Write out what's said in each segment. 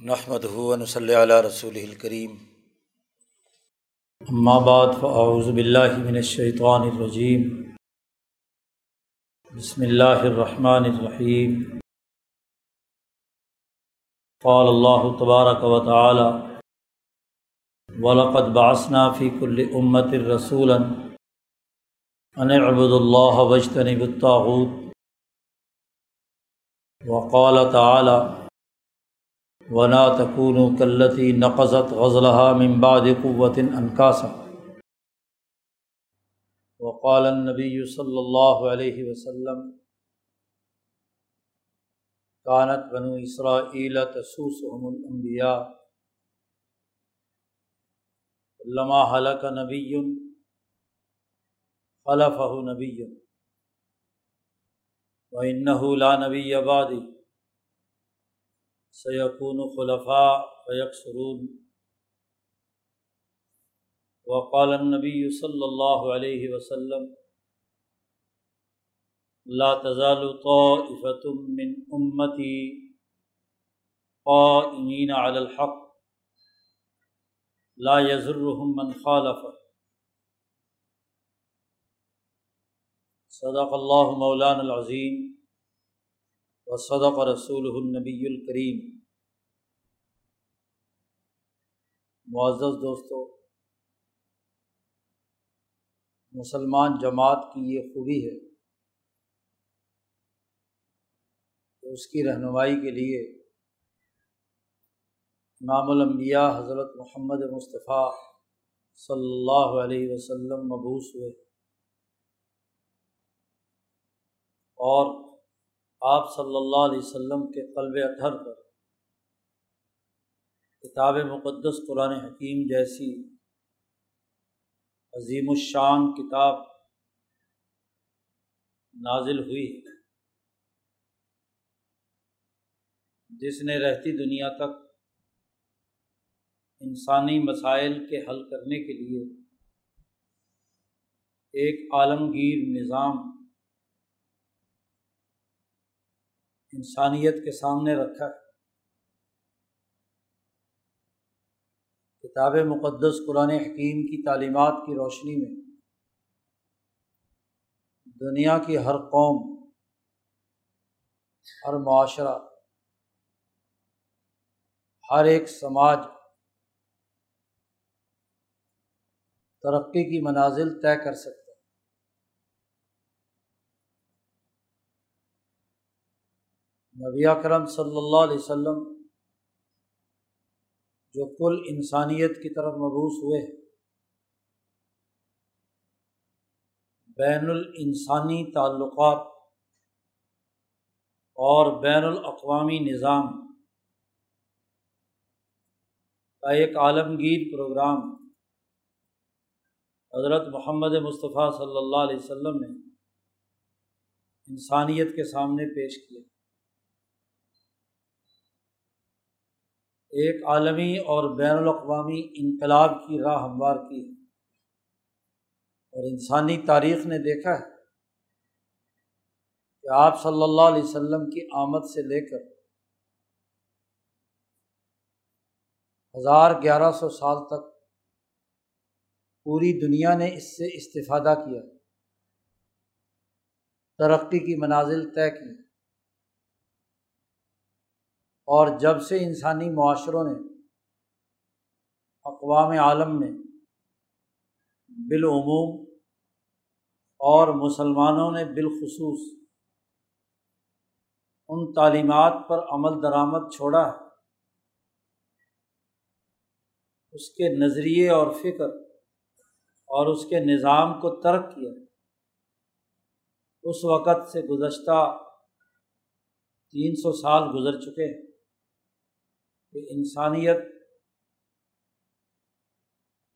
نحمد ہُون صلی علیہ رسول الکریم اما بعد فاعوذ باللہ من الشیطان الرجیم بسم اللہ الرحمن الرحیم قال اللہ تبارک و تعالی ولقد بعثنا فی کل امت الرسول ان عبد اللہ وجتنب الطاغوت. وقال تعالی ونا تکون و کلتی نقزت غزلہ ممباد قوت انکاسا. وقال النبی صلی اللہ علیہ وسلم، کانت بنو اسرائیل تسوسهم الانبیاء. لما حلق نبی، خلفہ نبی. وإنه لا نبی بعدی. سیقون خلفاء فیکسرون وقال النبی صلی اللہ علیہ وسلم لا تزال طائفة من امتی قائمین علی الحق، لا يزرهم من خالف. صدق اللہ مولانا العظیم و صدق رسول النبی الکریم معزز دوستوں مسلمان جماعت کی یہ خوبی ہے کہ اس کی رہنمائی کے لیے امام الانبیاء حضرت محمد مصطفیٰ صلی اللہ علیہ وسلم مبوس ہوئے اور آپ صلی اللہ علیہ وسلم کے قلب اطہر پر کتاب مقدس قرآن حکیم جیسی عظیم الشان کتاب نازل ہوئی ہے۔ جس نے رہتی دنیا تک انسانی مسائل کے حل کرنے کے لیے ایک عالمگیر نظام انسانیت کے سامنے رکھا ہے۔ کتاب مقدس قرآن حکیم کی تعلیمات کی روشنی میں دنیا کی ہر قوم، ہر معاشرہ، ہر ایک سماج ترقی کی منازل طے کر سکتا نبی اکرم صلی اللہ علیہ وسلم جو کل انسانیت کی طرف مبوس ہوئے، بین الانسانی تعلقات اور بین الاقوامی نظام کا ایک عالمگیر پروگرام حضرت محمد مصطفیٰ صلی اللہ علیہ وسلم نے انسانیت کے سامنے پیش کیا۔ ایک عالمی اور بین الاقوامی انقلاب کی راہ ہموار کی ہے۔ اور انسانی تاریخ نے دیکھا ہے کہ آپ صلی اللہ علیہ وسلم کی آمد سے لے کر ہزار گیارہ سو سال تک پوری دنیا نے اس سے استفادہ کیا، ترقی کی منازل طے کی۔ اور جب سے انسانی معاشروں نے، اقوام عالم میں بالعموم اور مسلمانوں نے بالخصوص ان تعلیمات پر عمل درآمد چھوڑا ہے اس کے نظریے اور فکر اور اس کے نظام کو ترک کیا۔ اس وقت سے گزشتہ تین سو سال گزر چکے ہیں۔ کہ انسانیت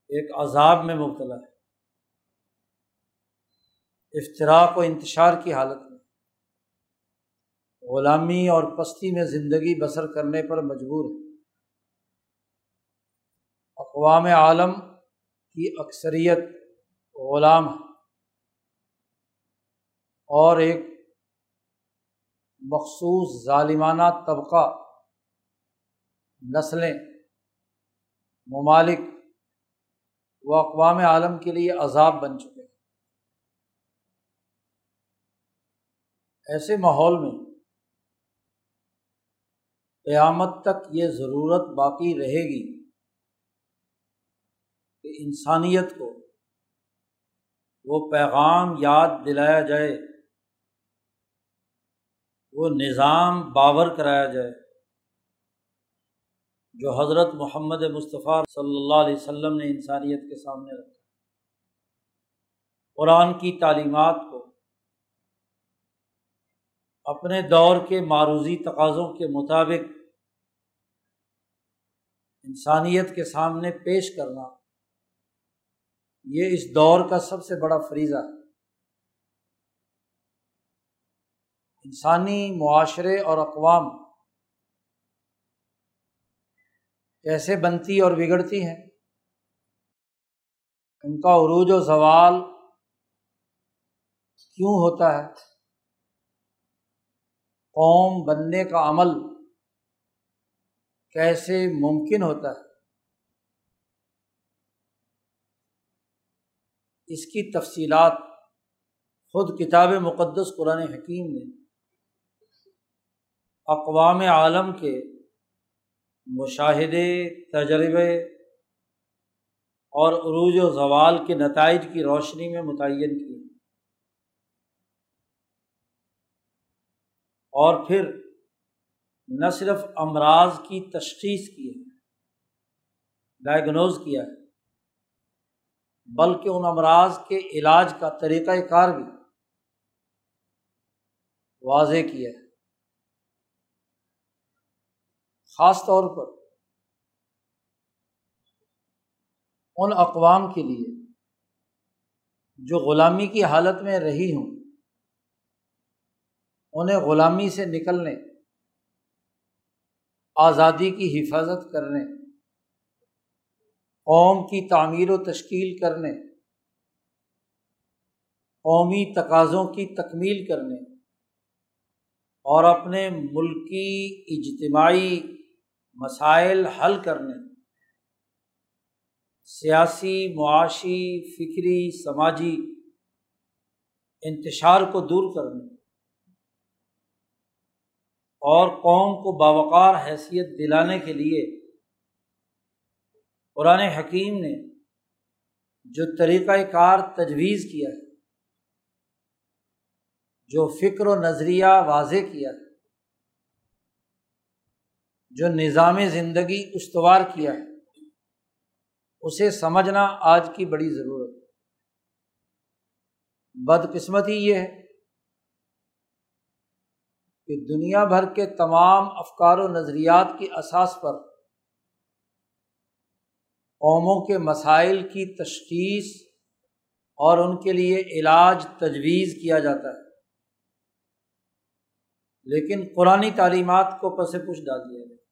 ایک عذاب میں مبتلا ہے۔ افطراک و انتشار کی حالت میں۔ غلامی اور پستی میں زندگی بسر کرنے پر مجبور ہے اقوام عالم کی اکثریت غلام ہے اور ایک مخصوص ظالمانہ طبقہ نسلیں، ممالک وہ اقوام عالم کے لیے عذاب بن چکے ہیں۔ ایسے ماحول میں قیامت تک یہ ضرورت باقی رہے گی کہ انسانیت کو وہ پیغام یاد دلایا جائے، وہ نظام باور کرایا جائے۔ جو حضرت محمد مصطفیٰ صلی اللہ علیہ وسلم نے انسانیت کے سامنے رکھا قرآن کی تعلیمات کو اپنے دور کے معروضی تقاضوں کے مطابق انسانیت کے سامنے پیش کرنا یہ اس دور کا سب سے بڑا فریضہ ہے۔ انسانی معاشرے اور اقوام کیسے بنتی اور بگڑتی ہیں۔ ان کا عروج و زوال کیوں ہوتا ہے؟ قوم بننے کا عمل کیسے ممکن ہوتا ہے؟ اس کی تفصیلات خود کتاب مقدس قرآن حکیم نے اقوام عالم کے مشاہدے، تجربے اور عروج و زوال کے نتائج کی روشنی میں متعین کی اور پھر نہ صرف امراض کی تشخیص کی ہے ڈائگنوز کیا ہے، بلکہ ان امراض کے علاج کا طریقۂ کار بھی واضح کیا ہے۔ خاص طور پر ان اقوام کے لیے جو غلامی کی حالت میں رہی ہوں، انہیں غلامی سے نکلنے، آزادی کی حفاظت کرنے، قوم کی تعمیر و تشکیل کرنے، قومی تقاضوں کی تکمیل کرنے اور اپنے ملکی اجتماعی مسائل حل کرنے، سیاسی، معاشی، فکری، سماجی انتشار کو دور کرنے، اور قوم کو باوقار حیثیت دلانے کے لیے قرآن حکیم نے جو طریقۂ کار تجویز کیا ہے، جو فکر و نظریہ واضح کیا ہے جو نظام زندگی استوار کیا ہے، اسے سمجھنا آج کی بڑی ضرورت بدقسمتی یہ ہے کہ دنیا بھر کے تمام افکار و نظریات کی اساس پر قوموں کے مسائل کی تشخیص اور ان کے لیے علاج، تجویز کیا جاتا ہے۔ لیکن قرآن تعلیمات کو پس پش ڈال دیا گیا۔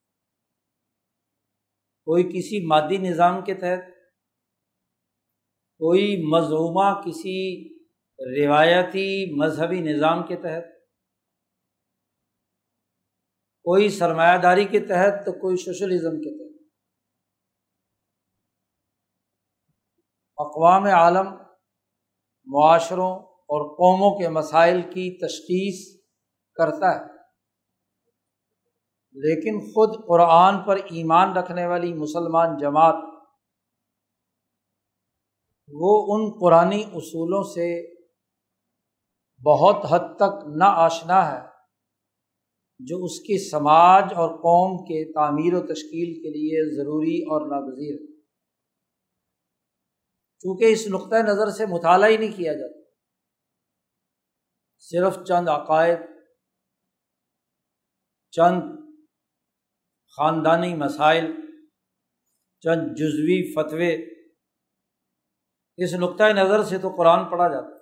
کوئی کسی مادی نظام کے تحت، کوئی مضمومہ کسی روایتی مذہبی نظام کے تحت، کوئی سرمایہ داری کے تحت تو کوئی سوشلزم کے تحت۔ اقوام عالم، معاشروں اور قوموں کے مسائل کی تشخیص کرتا ہے۔ لیکن خود قرآن پر ایمان رکھنے والی مسلمان جماعت، وہ ان قرآن اصولوں سے بہت حد تک نا آشنا ہے، جو اس کی سماج اور قوم کے تعمیر و تشکیل کے لیے ضروری اور ناگزیر ہے چونکہ اس نقطۂ نظر سے مطالعہ ہی نہیں کیا جاتا۔ صرف چند عقائد، چند خاندانی مسائل، چند جزوی فتوے۔ اس نقطۂ نظر سے تو قرآن پڑھا جاتا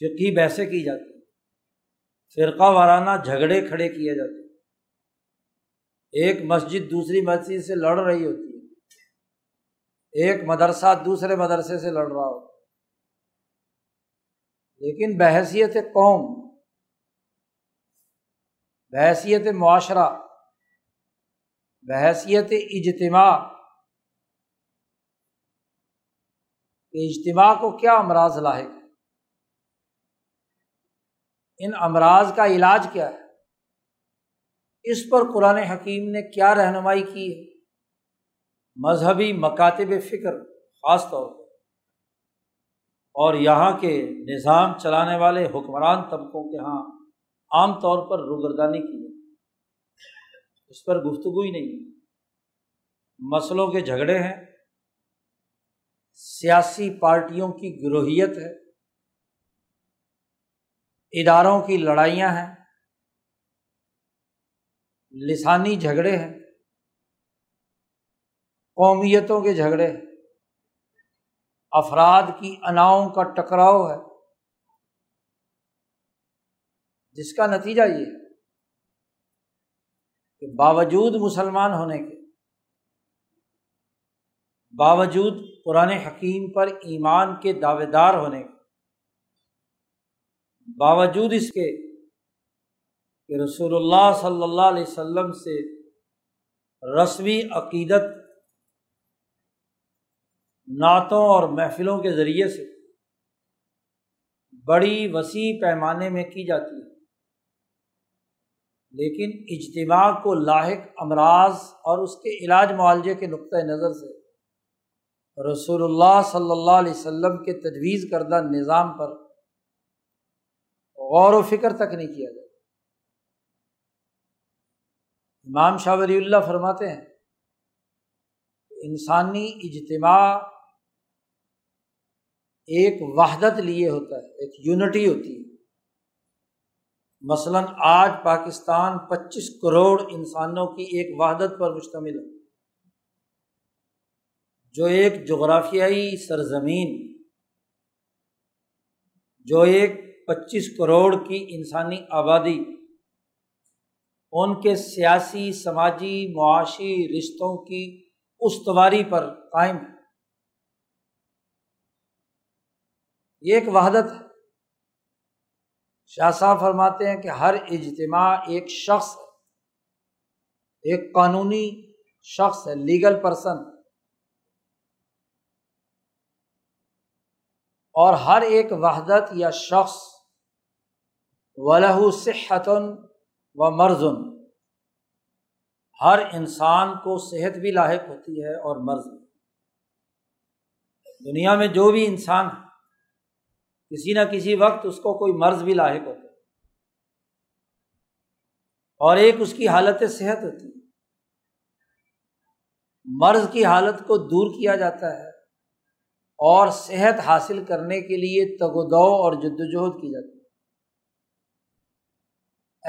فقی بحثیں کی جاتی فرقہ وارانہ جھگڑے کھڑے کیے جاتے ایک مسجد دوسری مسجد سے لڑ رہی ہوتی ہے۔ ایک مدرسہ دوسرے مدرسے سے لڑ رہا ہوتا لیکن بحثیت قوم۔ بحیثیت معاشرہ، بحثیت اجتماع۔ اجتماع کو کیا امراض لاحق ان امراض کا علاج کیا ہے؟ اس پر قرآن حکیم نے کیا رہنمائی کی ہے؟ مذہبی مکاتب فکر، خاص طور پر۔ اور یہاں کے نظام چلانے والے حکمران طبقوں کے یہاں عام طور پر روگردانی کی اس پر گفتگو ہی نہیں۔ مسلوں کے جھگڑے ہیں۔ سیاسی پارٹیوں کی گروہیت ہے۔ اداروں کی لڑائیاں ہیں۔ لسانی جھگڑے ہیں۔ قومیتوں کے جھگڑے۔ ہیں افراد کی اناؤں کا ٹکراؤ ہے۔ جس کا نتیجہ یہ ہے کہ باوجود مسلمان ہونے کے، باوجود قرآن حکیم پر ایمان کے دعوے دار ہونے کے، باوجود اس کے کہ رسول اللہ صلی اللہ علیہ وسلم سے رسمی عقیدت نعتوں اور محفلوں کے ذریعے سے بڑی وسیع پیمانے میں کی جاتی ہے۔ لیکن اجتماع کو لاحق امراض اور اس کے علاج معالجے کے نقطۂ نظر سے رسول اللہ صلی اللہ علیہ وسلم کے تجویز کردہ نظام پر غور و فکر تک نہیں کیا جاتا۔ امام شاہ ولی اللہ فرماتے ہیں انسانی اجتماع ایک وحدت لیے ہوتا ہے، ایک یونٹی ہوتی ہے۔ مثلاً آج پاکستان پچیس کروڑ انسانوں کی ایک وحدت پر مشتمل ہے۔ جو ایک جغرافیائی سرزمین، جو ایک پچیس کروڑ کی انسانی آبادی، ان کے سیاسی، سماجی، معاشی رشتوں کی استواری پر قائم ہے۔ یہ ایک وحدت ہے۔ شاہ صاحب فرماتے ہیں کہ ہر اجتماع ایک شخص ہے، ایک قانونی شخص ہے، لیگل پرسن۔ اور ہر ایک وحدت یا شخص ولہ صحتن و مرضن ہر انسان کو صحت بھی لاحق ہوتی ہے اور مرض دنیا میں جو بھی انسان ہے کسی نہ کسی وقت اس کو کوئی مرض بھی لاحق ہوتا ہے۔ اور ایک اس کی حالت صحت ہوتی ہے۔ مرض کی حالت کو دور کیا جاتا ہے اور صحت حاصل کرنے کے لیے تگ و دو اور جد وجہد کی جاتی ہے۔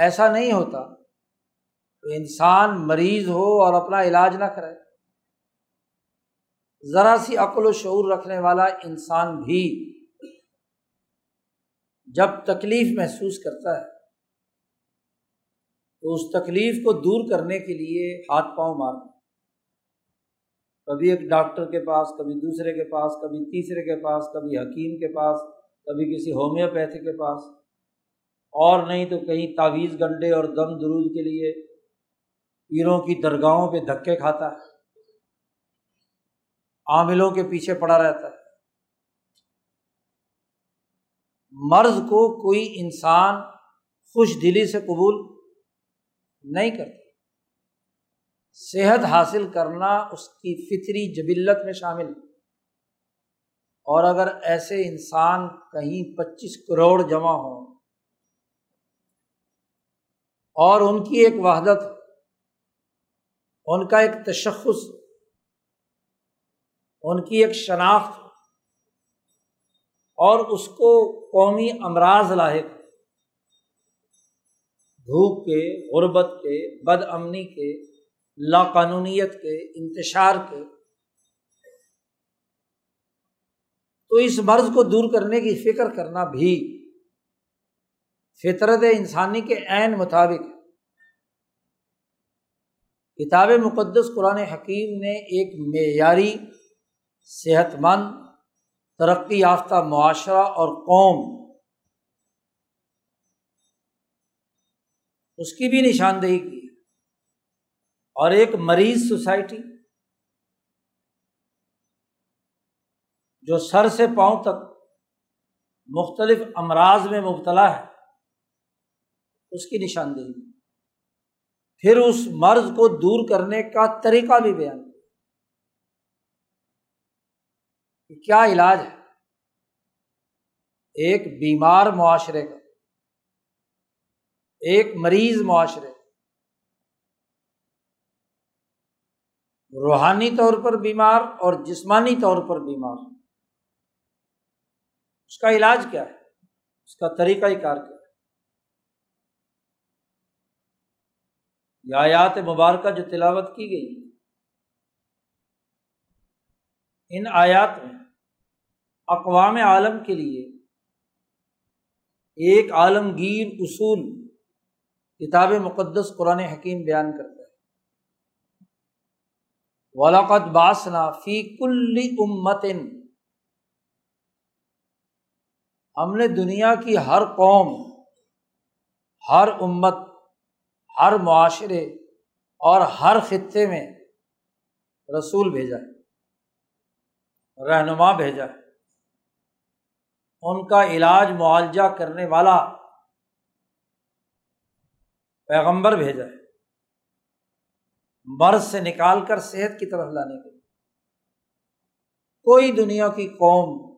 ایسا نہیں ہوتا تو انسان مریض ہو اور اپنا علاج نہ کرے۔ ذرا سی عقل و شعور رکھنے والا انسان بھی جب تکلیف محسوس کرتا ہے، تو اس تکلیف کو دور کرنے کے لیے ہاتھ پاؤں مارنا کبھی ایک ڈاکٹر کے پاس، کبھی دوسرے کے پاس، کبھی تیسرے کے پاس، کبھی حکیم کے پاس، کبھی کسی ہومیوپیتھی کے پاس۔ اور نہیں تو کہیں تعویذ گنڈے اور دم درود کے لیے پیروں کی درگاہوں پہ دھکے کھاتا ہے۔ عاملوں کے پیچھے پڑا رہتا ہے۔ مرض کو کوئی انسان خوش دلی سے قبول نہیں کرتا۔ صحت حاصل کرنا اس کی فطری جبلت میں شامل اور اگر ایسے انسان کہیں پچیس کروڑ جمع ہوں اور ان کی ایک وحدت ان کا ایک تشخص، ان کی ایک شناخت اور اس کو قومی امراض لاحق، بھوک کے، غربت کے، بد امنی کے، لاقانونیت کے، انتشار کے۔ تو اس مرض کو دور کرنے کی فکر کرنا بھی فطرت انسانی کے عین مطابق کتاب مقدس قرآن حکیم نے ایک معیاری صحت مند ترقی یافتہ معاشرہ اور قوم۔ اس کی بھی نشاندہی کی۔ اور ایک مریض سوسائٹی جو سر سے پاؤں تک مختلف امراض میں مبتلا ہے، اس کی نشاندہی۔ پھر اس مرض کو دور کرنے کا طریقہ بھی بیان۔ کہ کیا علاج ہے؟ ایک بیمار معاشرے کا، ایک مریض معاشرے روحانی طور پر بیمار اور جسمانی طور پر بیمار۔ اس کا علاج کیا ہے؟ اس کا طریقہ کار کیا ہے؟ یہ آیات مبارکہ جو تلاوت کی گئی ان آیات میں اقوام عالم کے لیے ایک عالمگیر اصول کتاب مقدس قرآن حکیم بیان کرتا ہے۔ ولاقت باسنا فی کل امتن ہم نے دنیا کی ہر قوم، ہر امت، ہر معاشرے اور ہر خطے میں رسول بھیجا ہے، رہنما بھیجا ہے۔ ان کا علاج معالجہ کرنے والا پیغمبر بھیجا ہے۔ مرض سے نکال کر صحت کی طرف لانے کے لیے۔ کوئی دنیا کی قوم،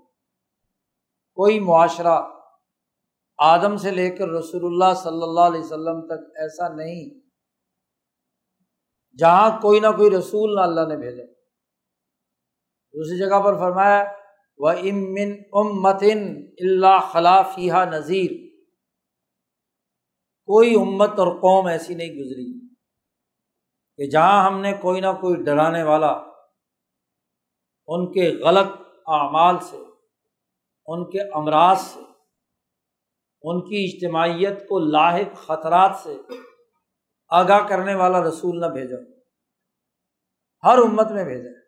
کوئی معاشرہ آدم سے لے کر رسول اللہ صلی اللہ علیہ وسلم تک ایسا نہیں، جہاں کوئی نہ کوئی رسول نہ اللہ نے بھیجا۔ دوسری جگہ پر فرمایا وہ امن ام متن اللہ خلافیہ نذیر کوئی امت اور قوم ایسی نہیں گزری کہ جہاں ہم نے کوئی نہ کوئی ڈرانے والا ان کے غلط اعمال سے، ان کے امراض سے، ان کی اجتماعیت کو لاحق خطرات سے آگاہ کرنے والا رسول نہ بھیجا۔ ہر امت میں بھیجا۔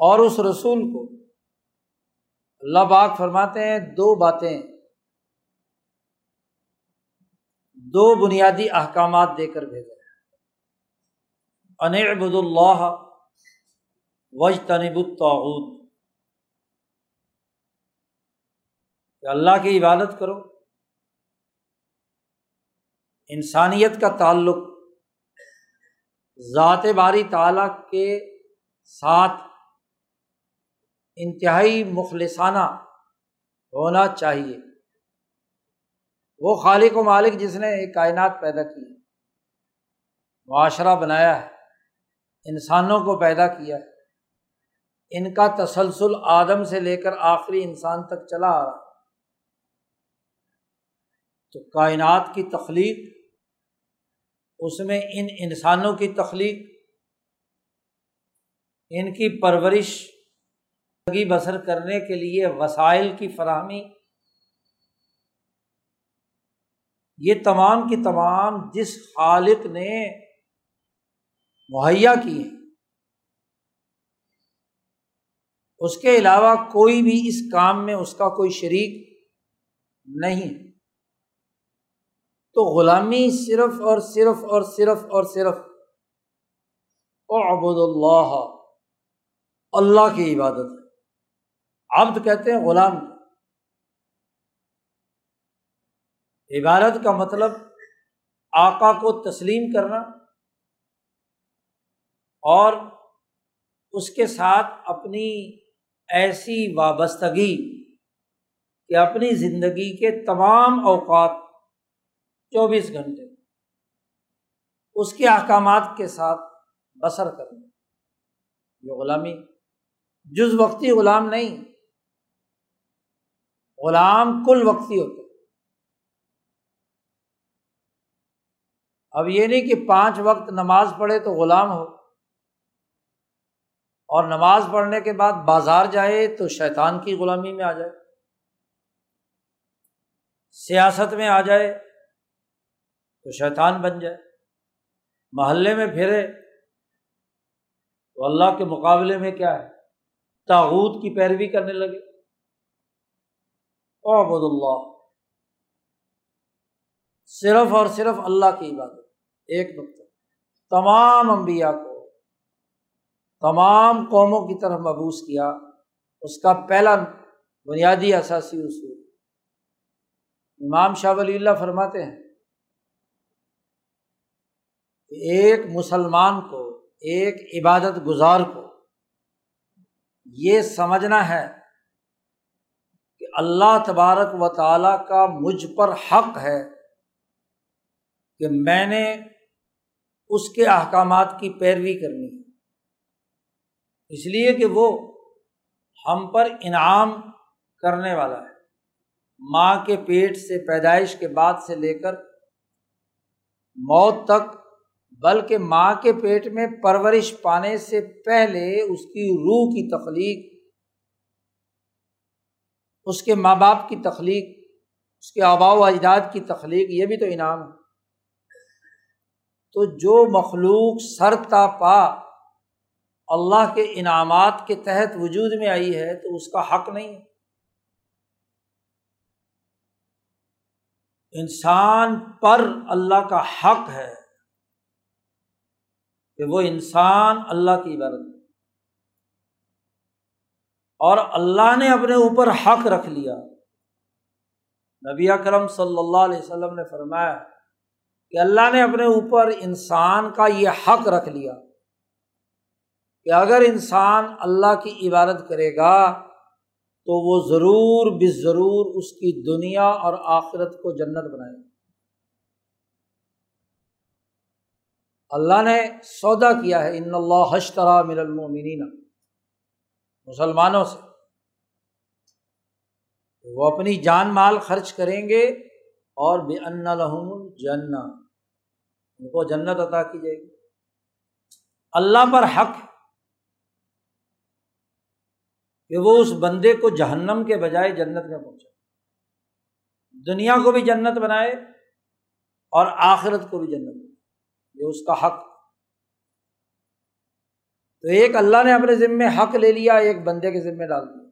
اور اس رسول کو اللہ باغ فرماتے ہیں دو باتیں، دو بنیادی احکامات دے کر بھیجا انعبد اللہ وج تنب الطاعود کہ اللہ کی عبادت کرو۔ انسانیت کا تعلق، ذات باری تعالیٰ کے ساتھ انتہائی مخلصانہ ہونا چاہیے۔ وہ خالق و مالک جس نے ایک کائنات پیدا کی، معاشرہ بنایا ہے، انسانوں کو پیدا کیا ہے۔ ان کا تسلسل آدم سے لے کر آخری انسان تک چلا آ رہا تو کائنات کی تخلیق، اس میں ان انسانوں کی تخلیق، ان کی پرورش بسر کرنے کے لیے وسائل کی فراہمی۔ یہ تمام کی تمام جس خالق نے مہیا کی ہے اس کے علاوہ کوئی بھی اس کام میں اس کا کوئی شریک نہیں۔ تو غلامی صرف اور صرف اور صرف اور صرف عبد اللہ اللہ کی عبادت ہے۔ عبد کہتے ہیں غلام۔ عبادت کا مطلب آقا کو تسلیم کرنا اور اس کے ساتھ اپنی ایسی وابستگی کہ اپنی زندگی کے تمام اوقات چوبیس گھنٹے اس کے احکامات کے ساتھ بسر کرنا۔ یہ غلامی، جز وقتی غلام نہیں غلام کل وقتی ہوتا اب یہ نہیں کہ پانچ وقت نماز پڑھے تو غلام ہو۔ اور نماز پڑھنے کے بعد بازار جائے تو شیطان کی غلامی میں آ جائے۔ سیاست میں آ جائے تو شیطان بن جائے۔ محلے میں پھرے تو اللہ کے مقابلے میں کیا ہے؟ تاغت کی پیروی کرنے لگے۔ اللہ صرف اور صرف اللہ کی عبادت، ایک نقطہ۔ تمام انبیاء کو، تمام قوموں کی طرف مبوس کیا، اس کا پہلا بنیادی اثاثی اصول۔ امام شاہ ولی اللہ فرماتے ہیں ایک مسلمان کو، ایک عبادت گزار کو، یہ سمجھنا ہے اللہ تبارک و تعالیٰ کا مجھ پر حق ہے کہ میں نے اس کے احکامات کی پیروی کرنی ہے۔ اس لیے کہ وہ ہم پر انعام کرنے والا ہے۔ ماں کے پیٹ سے پیدائش کے بعد سے لے کر موت تک، بلکہ ماں کے پیٹ میں پرورش پانے سے پہلے اس کی روح کی تخلیق اس کے ماں باپ کی تخلیق، اس کے آبا و اجداد کی تخلیق، یہ بھی تو انعام ہے۔ تو جو مخلوق سر تا پا اللہ کے انعامات کے تحت وجود میں آئی ہے تو اس کا حق نہیں ہے۔ انسان پر اللہ کا حق ہے کہ وہ انسان اللہ کی عبادت اور اللہ نے اپنے اوپر حق رکھ لیا۔ نبی اکرم صلی اللہ علیہ وسلم نے فرمایا کہ اللہ نے اپنے اوپر انسان کا یہ حق رکھ لیا کہ اگر انسان اللہ کی عبادت کرے گا تو وہ ضرور بے ضرور اس کی دنیا اور آخرت کو جنت بنائے گا۔ اللہ نے سودا کیا ہے، ان اللہ حشترا مل المومنین مسلمانوں سے۔ وہ اپنی جان مال خرچ کریں گے اور بے ان لہم جنا ان کو جنت عطا کی جائے گی۔ اللہ پر حق کہ وہ اس بندے کو جہنم کے بجائے جنت میں پہنچائے۔ دنیا کو بھی جنت بنائے اور آخرت کو بھی جنت بنائے۔ یہ اس کا حق۔ تو ایک اللہ نے اپنے ذمے حق لے لیا، ایک بندے کے ذمے ڈال دیا۔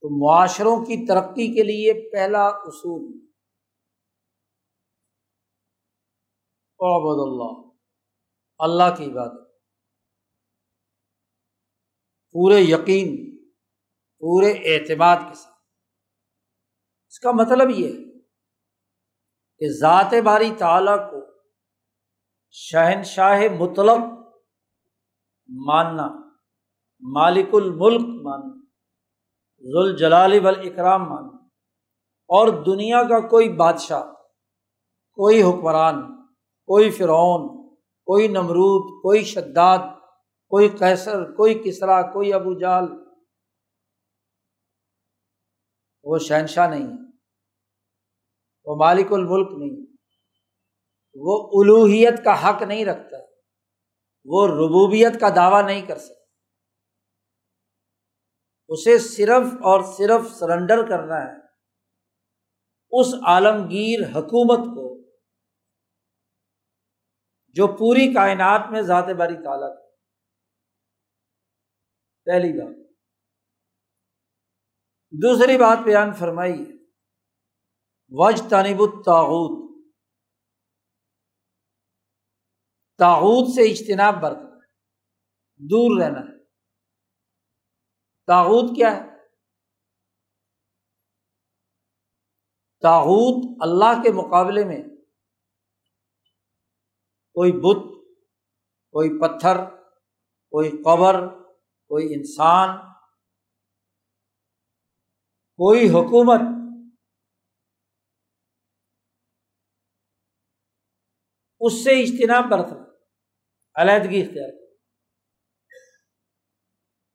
تو معاشروں کی ترقی کے لیے پہلا اصول۔ عبد اللہ اللہ کی عبادت۔ پورے یقین، پورے اعتماد کے ساتھ۔ اس کا مطلب یہ ہے کہ ذات باری تعالیٰ کو شہنشاہ مطلق ماننا مالک الملک ماننا ذوال جلال اکرام ماننا، اور دنیا کا کوئی بادشاہ، کوئی حکمران، کوئی فرعون، کوئی نمرود، کوئی شداد، کوئی کیسر کوئی کسرا، کوئی ابو جال وہ شہنشاہ نہیں ہے، وہ مالک الملک نہیں وہ الوحیت کا حق نہیں رکھتا، وہ ربوبیت کا دعویٰ نہیں کر سکتا۔ اسے صرف اور صرف سرنڈر کرنا ہے۔ اس عالمگیر حکومت کو، جو پوری کائنات میں ذات باری تعلق ہے پہلی بات۔ دوسری بات بیان فرمائی۔ وج تنب الطاعود تاحود سے اجتناب برتنا ہے دور رہنا ہے تاحود کیا ہے تاحود اللہ کے مقابلے میں کوئی بت کوئی پتھر کوئی قبر کوئی انسان کوئی حکومت اس سے اجتناب برتنا علیحدگی اختیار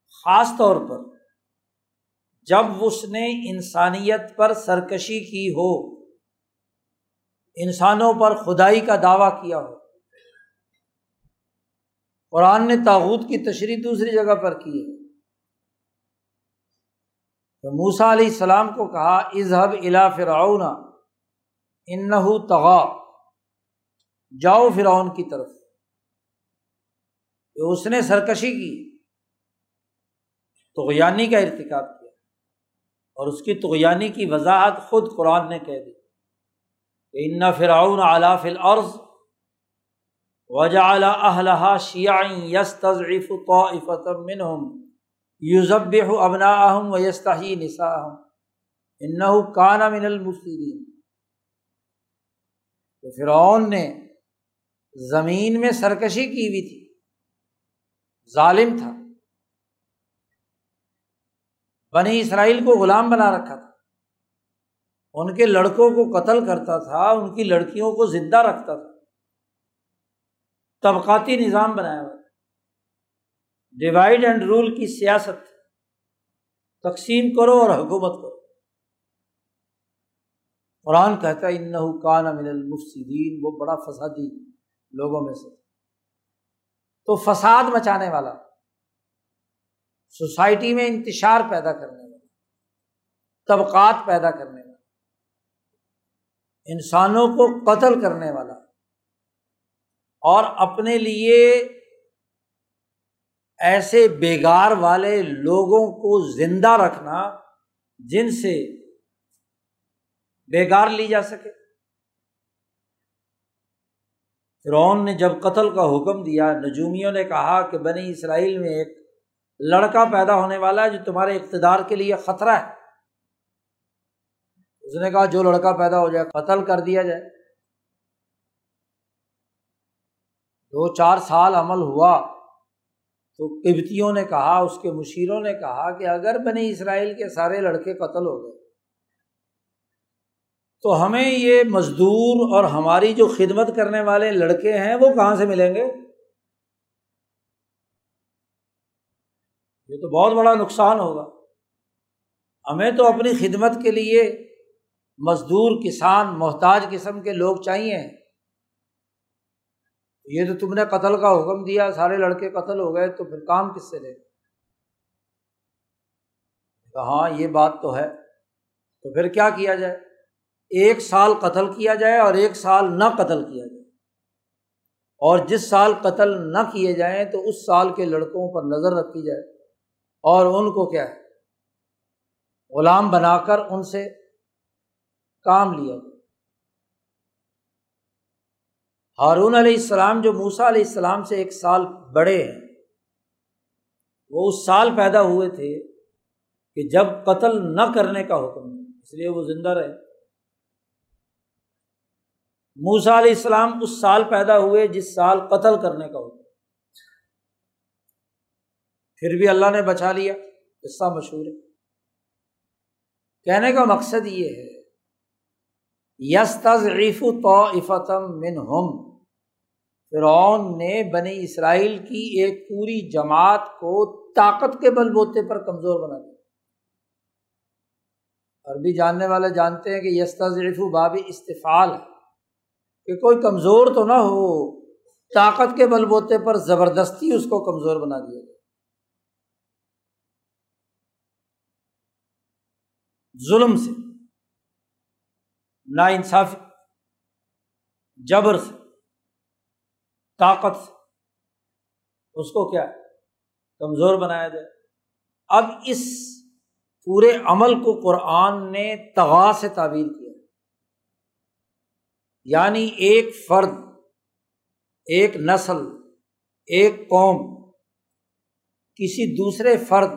خاص طور پر جب اس نے انسانیت پر سرکشی کی ہو، انسانوں پر خدائی کا دعویٰ کیا ہو۔ قرآن نے تاوت کی تشریح دوسری جگہ پر کی ہے۔ موسا علیہ السلام کو کہا اظہب الا فرعون ان تغا جاؤ فرعون کی طرف۔ کہ اس نے سرکشی کی تو غیانی کا ارتکاب کیا۔ اور اس کی تغیانی کی وضاحت خود قرآن نے کہہ دی۔ کہ ان فرعون علاف العرض وجا اہلہ شیعین یس تضعیف طائفۃ منہم یوزب ابنا اہم و یستحی نسا انہو کانا ظالم تھا۔ بنی اسرائیل کو غلام بنا رکھا تھا۔ ان کے لڑکوں کو قتل کرتا تھا، ان کی لڑکیوں کو زندہ رکھتا تھا۔ طبقاتی نظام بنایا ہوا تھا۔ ڈیوائڈ اینڈ رول کی سیاست۔ تقسیم کرو اور حکومت کرو۔ قرآن کہتا ہے انہ کان من المفسدین وہ بڑا فسادی لوگوں میں سے تو فساد مچانے والا، سوسائٹی میں انتشار پیدا کرنے والا، طبقات پیدا کرنے والا، انسانوں کو قتل کرنے والا اور اپنے لیے ایسے بیگار والے لوگوں کو زندہ رکھنا جن سے بیگار لی جا سکے۔ فرعون نے جب قتل کا حکم دیا، نجومیوں نے کہا کہ بنی اسرائیل میں ایک لڑکا پیدا ہونے والا ہے جو تمہارے اقتدار کے لیے خطرہ ہے۔ اس نے کہا، جو لڑکا پیدا ہو جائے، قتل کر دیا جائے۔ دو چار سال عمل ہوا۔ تو قبتیوں نے کہا، اس کے مشیروں نے کہا کہ اگر بنی اسرائیل کے سارے لڑکے قتل ہو گئے تو ہمیں یہ مزدور اور ہماری جو خدمت کرنے والے لڑکے ہیں وہ کہاں سے ملیں گے؟ یہ تو بہت بڑا نقصان ہوگا۔ ہمیں تو اپنی خدمت کے لیے مزدور کسان، محتاج قسم کے لوگ چاہیے۔ یہ تو تم نے قتل کا حکم دیا، سارے لڑکے قتل ہو گئے، تو پھر کام کس سے لے؟ ہاں یہ بات تو ہے۔ تو پھر کیا کیا جائے؟ ایک سال قتل کیا جائے اور ایک سال نہ قتل کیا جائے۔ اور جس سال قتل نہ کیے جائیں تو اس سال کے لڑکوں پر نظر رکھی جائے۔ اور ان کو کیا ہے؟ غلام بنا کر ان سے کام لیا جائے۔ ہارون علیہ السلام جو موسا علیہ السلام سے ایک سال بڑے ہیں، وہ اس سال پیدا ہوئے تھے کہ جب قتل نہ کرنے کا حکم، اس لیے وہ زندہ رہے۔ موسا علیہ السلام اس سال پیدا ہوئے جس سال قتل کرنے کا ہوتا پھر بھی اللہ نے بچا لیا، قصہ مشہور ہے۔ کہنے کا مقصد یہ ہے یس تضریف تو من ہم فرعون نے بنی اسرائیل کی ایک پوری جماعت کو طاقت کے بل بوتے پر کمزور بنا دیا۔ عربی جاننے والے جانتے ہیں کہ یس تضریف باب استفال ہے۔ کہ کوئی کمزور تو نہ ہو، طاقت کے بل بوتے پر زبردستی اس کو کمزور بنا دیا جائے۔ ظلم سے نا انصافی جبر سے، طاقت سے اس کو کیا کمزور بنایا جائے۔ اب اس پورے عمل کو قرآن نے تغا سے تعبیر کیا۔ یعنی ایک فرد، ایک نسل، ایک قوم، کسی دوسرے فرد،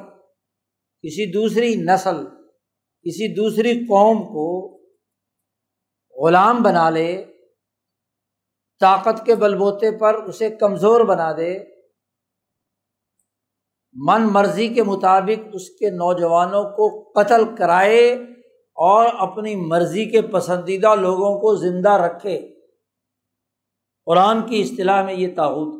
کسی دوسری نسل، کسی دوسری قوم کو غلام بنا لے، طاقت کے بل بوتے پر اسے کمزور بنا دے، من مرضی کے مطابق اس کے نوجوانوں کو قتل کرائے اور اپنی مرضی کے پسندیدہ لوگوں کو زندہ رکھے۔ قرآن کی اصطلاح میں یہ تعاون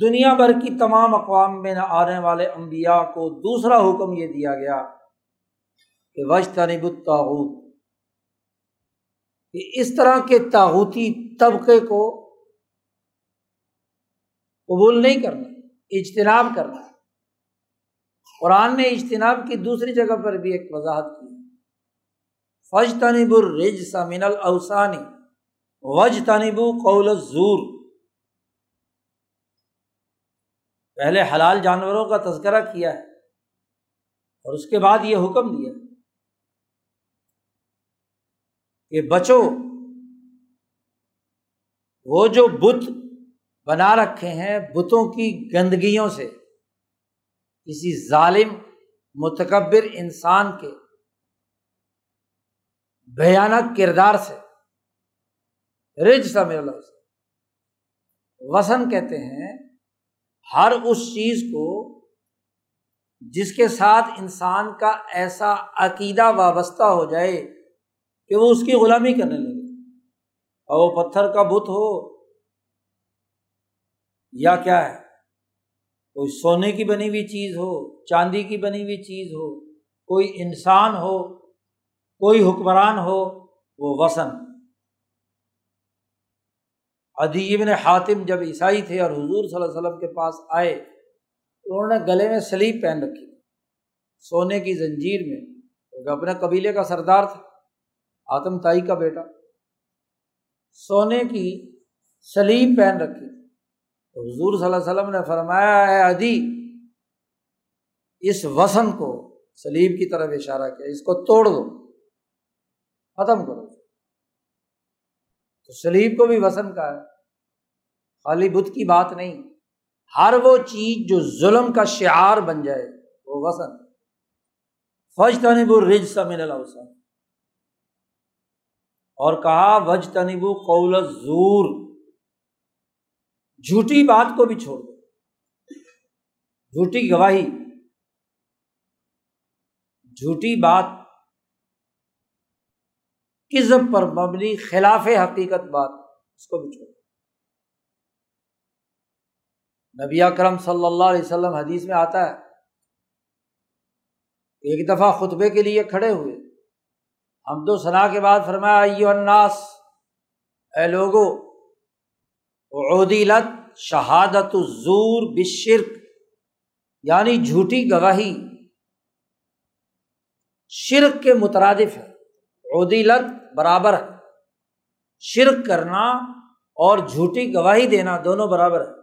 دنیا بھر کی تمام اقوام میں نہ آنے والے امبیا کو دوسرا حکم یہ دیا گیا کہ وج تنب الطاعت کہ اس طرح کے تاغوتی طبقے کو قبول نہیں کرنا، اجتناب کرنا۔ قرآن نے اجتناب کی دوسری جگہ پر بھی ایک وضاحت کی۔ فج تنب الرج سمن الاوسانی وج تنبو قول زور پہلے حلال جانوروں کا تذکرہ کیا ہے اور اس کے بعد یہ حکم دیا کہ بچو، وہ جو بت بنا رکھے ہیں بتوں کی گندگیوں سے کسی ظالم، متکبر انسان کے بھیانک کردار سے، رج سمجھ لو وسن کہتے ہیں، ہر اس چیز کو جس کے ساتھ انسان کا ایسا عقیدہ وابستہ ہو جائے کہ وہ اس کی غلامی کرنے لگے۔ اور وہ پتھر کا بت ہو یا کیا ہے؟ کوئی سونے کی بنی ہوئی چیز ہو، چاندی کی بنی ہوئی چیز ہو، کوئی انسان ہو، کوئی حکمران ہو، وہ وسن ادیب نے حاتم جب عیسائی تھے اور حضور صلی اللہ علیہ وسلم کے پاس آئے تو انہوں نے گلے میں سلیب پہن رکھی۔ سونے کی زنجیر میں، کیونکہ اپنے قبیلے کا سردار تھا، آتم تائی کا بیٹا۔ سونے کی سلیم پہن رکھی۔ تو حضور صلی اللہ علیہ وسلم نے فرمایا ہے ادی اس وسن کو سلیم کی طرف اشارہ کیا، اس کو توڑ دو، ختم کرو. تو سلیب کو بھی وسن کا ہے، خالی بت کی بات نہیں، ہر وہ چیز جو ظلم کا شعار بن جائے، وہ وسن فج تنب رج سمن الوسن اور کہا وج تنب قول زور جھوٹی بات کو بھی چھوڑ دو۔ جھوٹی گواہی، جھوٹی بات کزم پر مبنی خلاف حقیقت بات، اس کو بھی چھوڑ نبی اکرم صلی اللہ علیہ وسلم حدیث میں آتا ہے، ایک دفعہ خطبے کے لیے کھڑے ہوئے۔ ہم تو سنا کے بعد فرمایا الناس، اے لوگو عودیلت شہادت الزور بشرک یعنی جھوٹی گواہی۔ شرک کے مترادف ہے۔ عودیلت برابر ہے۔ شرک کرنا اور جھوٹی گواہی دینا دونوں برابر ہے۔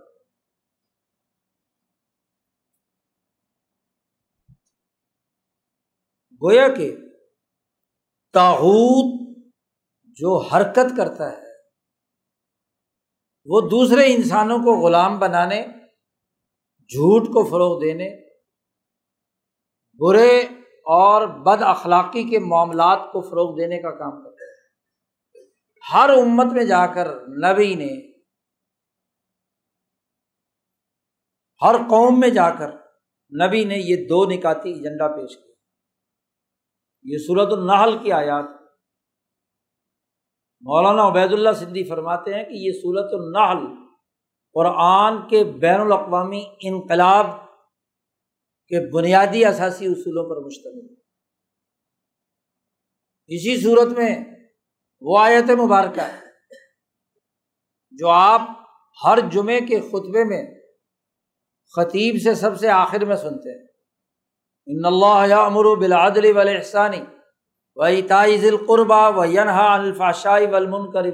گویا کہ تاحود جو حرکت کرتا ہے وہ دوسرے انسانوں کو غلام بنانے، جھوٹ کو فروغ دینے، برے اور بد اخلاقی کے معاملات کو فروغ دینے کا کام کرتا ہے ہر امت میں جا کر نبی نے، ہر قوم میں جا کر نبی نے یہ دو نکاتی ایجنڈا پیش کیا یہ صورت النحل کی آیات مولانا عبید اللہ سندھی فرماتے ہیں کہ یہ صورت النحل قرآن کے بین الاقوامی انقلاب کے بنیادی اثاثی اصولوں پر مشتمل اسی صورت میں وہ آیت مبارکہ جو آپ ہر جمعے کے خطبے میں خطیب سے سب سے آخر میں سنتے ہیں۔ ان اللہ امر بلادل ول احسانی و اتائز القربا و ینہا الفاشائی ولمن کر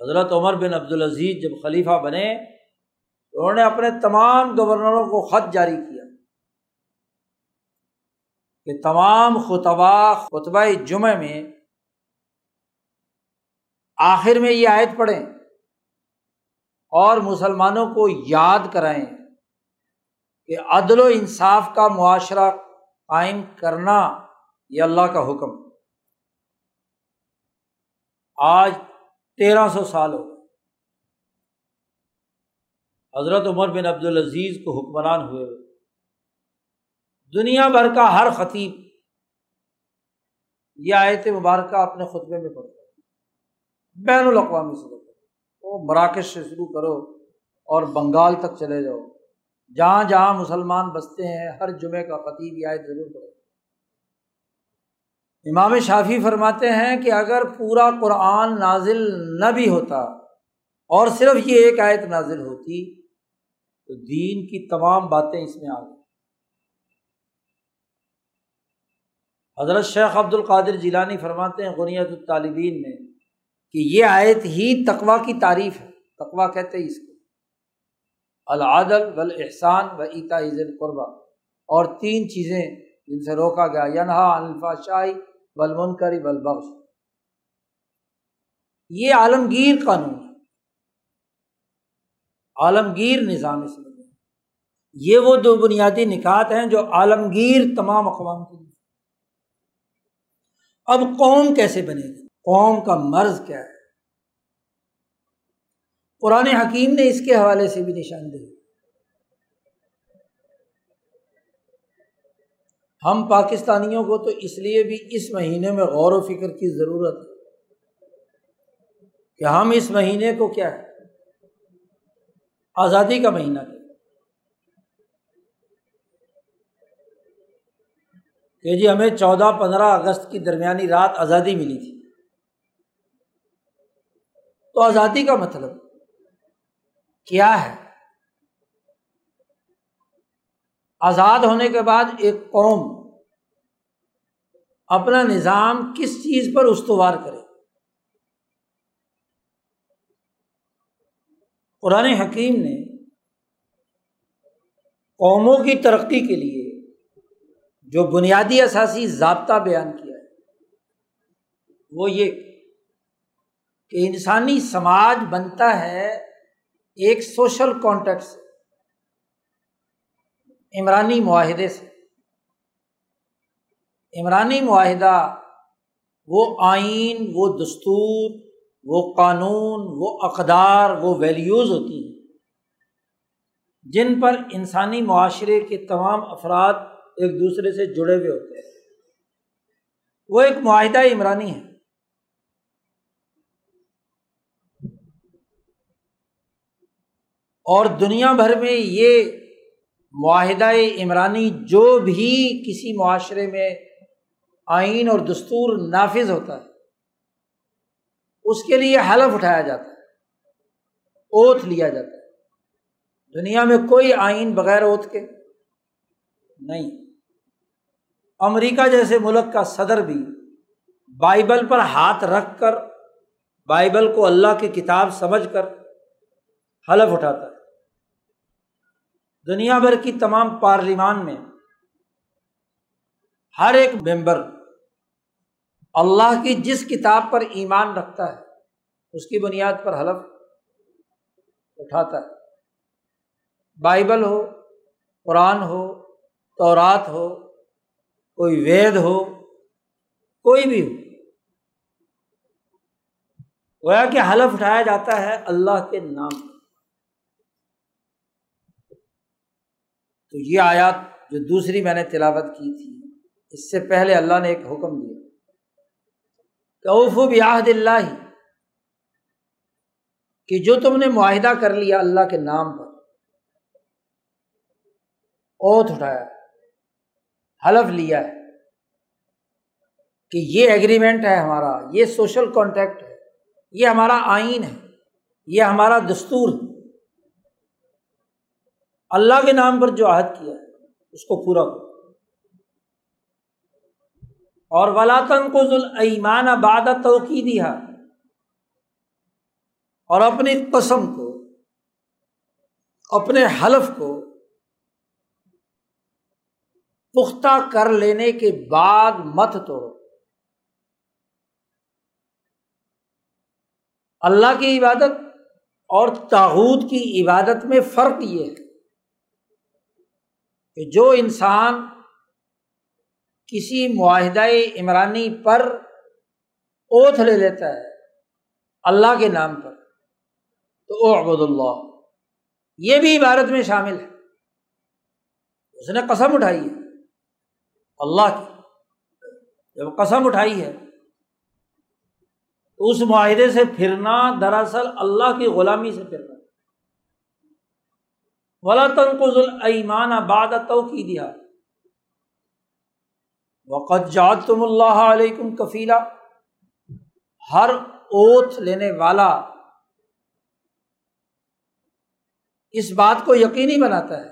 حضرت عمر بن عبدالعزیز جب خلیفہ بنے تو انہوں نے اپنے تمام گورنروں کو خط جاری کیا کہ تمام خطبہ خطبہ جمعہ میں آخر میں یہ آیت پڑھیں اور مسلمانوں کو یاد کرائیں کہ عدل و انصاف کا معاشرہ قائم کرنا یہ اللہ کا حکم۔ آج تیرہ سو سال ہو حضرت عمر بن عبد العزیز کو حکمران ہوئے۔ دنیا بھر کا ہر خطیب یہ آیت مبارکہ اپنے خطبے میں پڑھتا ہے۔ بین الاقوامی سے وہ مراکش سے شروع کرو اور بنگال تک چلے جاؤ۔ جہاں جہاں مسلمان بستے ہیں، ہر جمعے کا خطیب یہ آیت ضرور پڑے امام شافی فرماتے ہیں کہ اگر پورا قرآن نازل نہ بھی ہوتا اور صرف یہ ایک آیت نازل ہوتی، تو دین کی تمام باتیں اس میں آ گئی حضرت شیخ عبد القادر جیلانی فرماتے ہیں غنیت الطالبین میں کہ یہ آیت ہی تقوا کی تعریف ہے۔ تقوا کہتے ہیں اس کو۔ العادل و احسان و عیتا عز القربہ اور تین چیزیں جن سے روکا گیا، ینہا الفا شاہی بلمن کری بل یہ عالمگیر قانون ہے۔ عالمگیر نظام اس میں یہ وہ دو بنیادی نکات ہیں جو عالمگیر تمام اقوام کے لیے۔ اب قوم کیسے بنے گی؟ قوم کا مرض کیا ہے؟ قرآن حکیم نے اس کے حوالے سے بھی نشاندہی ہم پاکستانیوں کو تو اس لیے بھی اس مہینے میں غور و فکر کی ضرورت ہے کہ ہم اس مہینے کو کیا ہے؟ آزادی کا مہینہ کیا کہ جی ہمیں چودہ پندرہ اگست کی درمیانی رات آزادی ملی تھی۔ تو آزادی کا مطلب۔ کیا ہے؟ آزاد ہونے کے بعد ایک قوم اپنا نظام کس چیز پر استوار کرے؟ قرآن حکیم نے قوموں کی ترقی کے لیے جو بنیادی اثاثی ضابطہ بیان کیا ہے، وہ یہ کہ انسانی سماج بنتا ہے ایک سوشل کانٹیکٹ عمرانی معاہدے سے۔ عمرانی معاہدہ وہ آئین، وہ دستور، وہ قانون، وہ اقدار، وہ ویلیوز ہوتی ہیں جن پر انسانی معاشرے کے تمام افراد ایک دوسرے سے جڑے ہوئے ہوتے ہیں۔ وہ ایک معاہدہ عمرانی ہے۔ اور دنیا بھر میں یہ معاہدہ عمرانی جو بھی کسی معاشرے میں آئین اور دستور نافذ ہوتا ہے، اس کے لیے حلف اٹھایا جاتا ہے اوتھ لیا جاتا ہے۔ دنیا میں کوئی آئین بغیر اوتھ کے نہیں۔ امریکہ جیسے ملک کا صدر بھی بائبل پر ہاتھ رکھ کر، بائبل کو اللہ کی کتاب سمجھ کر حلف اٹھاتا ہے۔ دنیا بھر کی تمام پارلیمان میں ہر ایک ممبر اللہ کی جس کتاب پر ایمان رکھتا ہے، اس کی بنیاد پر حلف اٹھاتا ہے۔ بائبل ہو، قرآن ہو، تورات ہو، کوئی وید ہو، کوئی بھی ہو۔ گویا کہ حلف اٹھایا جاتا ہے اللہ کے نام تو یہ آیات جو دوسری میں نے تلاوت کی تھی، اس سے پہلے اللہ نے ایک حکم دیا۔ کہ بیاہد اللہ کہ جو تم نے معاہدہ کر لیا اللہ کے نام پر اوتھ اٹھایا، حلف لیا ہے کہ یہ ایگریمنٹ ہے ہمارا، یہ سوشل کانٹیکٹ ہے، یہ ہمارا آئین ہے، یہ ہمارا دستور ہے۔ اللہ کے نام پر جو عہد کیا ہے، اس کو پورا کرو۔ اور ولاطن کو ذوالمان آباد توقی دیا اور اپنی قسم کو، اپنے حلف کو پختہ کر لینے کے بعد مت توڑو۔ اللہ کی عبادت اور تاحود کی عبادت میں فرق یہ ہے۔ کہ جو انسان کسی معاہدہ عمرانی پر اوتھ لے لیتا ہے، اللہ کے نام پر، تو او عبد اللہ۔ یہ بھی عبادت میں شامل ہے۔ اس نے قسم اٹھائی ہے، اللہ کی۔ جب قسم اٹھائی ہے، تو اس معاہدے سے پھرنا دراصل اللہ کی غلامی سے پھرنا۔ ولا تنقز المان آباد تو کی دیا وقت جات تم اللہ علیکم کفیلا ہر اوتھ لینے والا اس بات کو یقینی بناتا ہے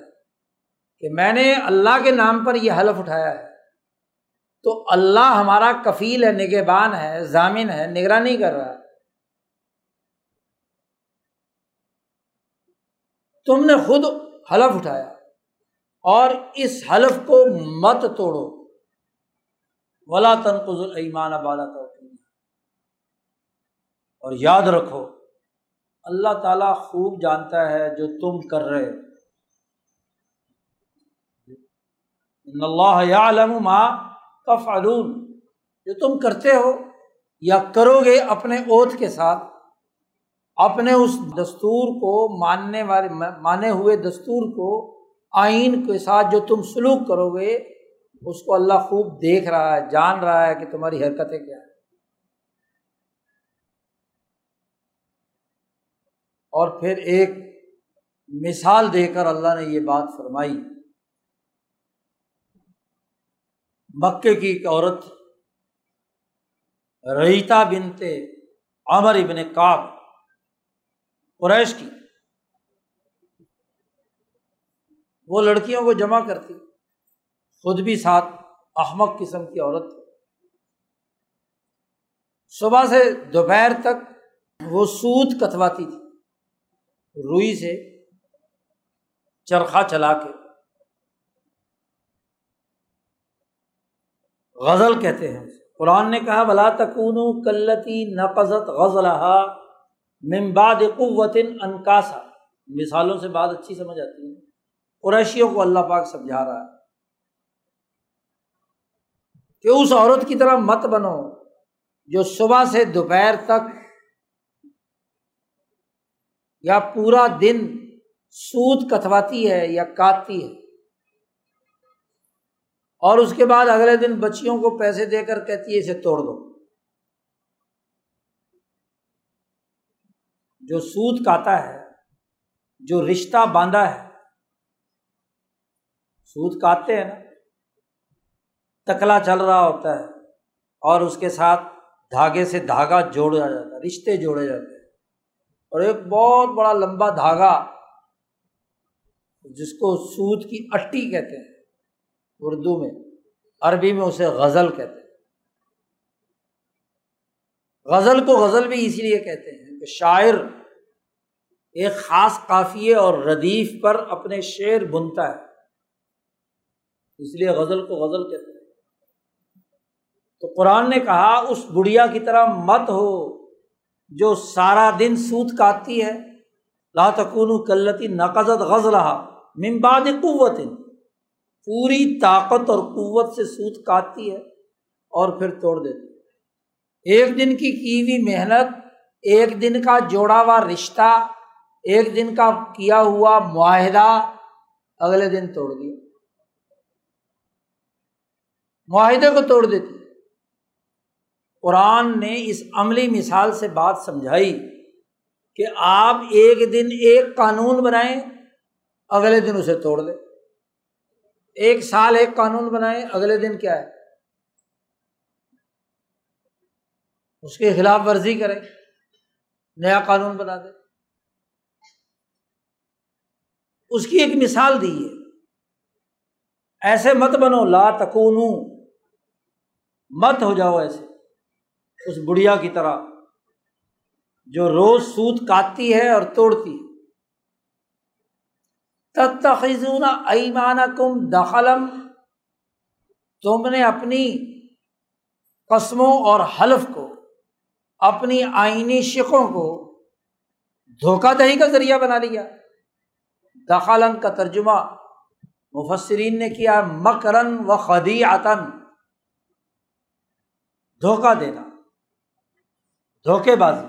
کہ میں نے اللہ کے نام پر یہ حلف اٹھایا ہے۔ تو اللہ ہمارا کفیل ہے، نگہبان ہے، ضامن ہے، نگرانی کر رہا ہے۔ تم نے خود حلف اٹھایا اور اس حلف کو مت توڑو۔ ولا تنقز ایمان بالا تو اور یاد رکھو، اللہ تعالیٰ خوب جانتا ہے جو تم کر رہے اللہ علم ما تفعلون۔ جو تم کرتے ہو یا کرو گے اپنے اوت کے ساتھ اپنے اس دستور کو ماننے والے، مانے ہوئے دستور کو آئین کے ساتھ جو تم سلوک کرو گے، اس کو اللہ خوب دیکھ رہا ہے، جان رہا ہے کہ تمہاری حرکتیں کیا ہیں۔ اور پھر ایک مثال دے کر اللہ نے یہ بات فرمائی۔ مکے کی ایک عورت، ریتا بنتے عمر ابن کاب قریش کی۔ وہ لڑکیوں کو جمع کرتی۔ خود بھی ساتھ احمد قسم کی عورت۔ تھی صبح سے دوپہر تک وہ سوت کتواتی تھی۔ روئی سے چرخا چلا کے۔ غزل کہتے ہیں۔ قرآن نے کہا بلا تکون کلتی نقزت غزل ممباد قوت انکاسا۔ مثالوں سے بات اچھی سمجھ آتی ہے۔ قریشیوں کو اللہ پاک سمجھا رہا ہے۔ کہ اس عورت کی طرح مت بنو جو صبح سے دوپہر تک یا پورا دن سود کتواتی ہے یا کاٹتی ہے۔ اور اس کے بعد اگلے دن بچیوں کو پیسے دے کر کہتی ہے اسے توڑ دو۔ جو سود کاتا ہے، جو رشتہ باندھا ہے، سود کاٹتے ہیں نا، تکلا چل رہا ہوتا ہے اور اس کے ساتھ دھاگے سے دھاگا جوڑا جاتا ہے، رشتے جوڑے جاتے ہیں۔ اور ایک بہت بڑا لمبا دھاگا جس کو سود کی اٹی کہتے ہیں، اردو میں، عربی میں اسے غزل کہتے ہیں۔ غزل کو غزل بھی اسی لیے کہتے ہیں۔ کہ شاعر ایک خاص قافیے اور ردیف پر اپنے شعر بنتا ہے۔ اس لیے غزل کو غزل کہتے ہیں۔ تو قرآن نے کہا، اس بڑھیا کی طرح مت ہو جو سارا دن سوت کاٹتی ہے۔ لا تکون کلتی نقزت غز رہا ممباد قوت۔ پوری طاقت اور قوت سے سوت کاٹتی ہے اور پھر توڑ دیتی ایک دن کی کی ہوئی محنت ایک دن کا جوڑا ہوا رشتہ، ایک دن کا کیا ہوا معاہدہ، اگلے دن توڑ دیا معاہدے کو توڑ دیتی۔ قرآن نے اس عملی مثال سے بات سمجھائی کہ آپ ایک دن ایک قانون بنائیں، اگلے دن اسے توڑ دیں۔ ایک سال ایک قانون بنائیں، اگلے دن کیا ہے؟ اس کے خلاف ورزی کریں۔ نیا قانون بنا دیں اس کی ایک مثال دی ہے۔ ایسے مت بنو، لا تکون مت ہو جاؤ ایسے۔ اس بڑھیا کی طرح۔ جو روز سوت کاٹتی ہے اور توڑتی تخذون ایمان کم دخلم تم نے اپنی قسموں اور حلف کو اپنی آئینی شکوں کو دھوکہ دہی کا ذریعہ بنا لیا۔ دخلن کا ترجمہ مفسرین نے کیا مکرن و خدی عطن دھوکہ دینا، دھوکے بازی۔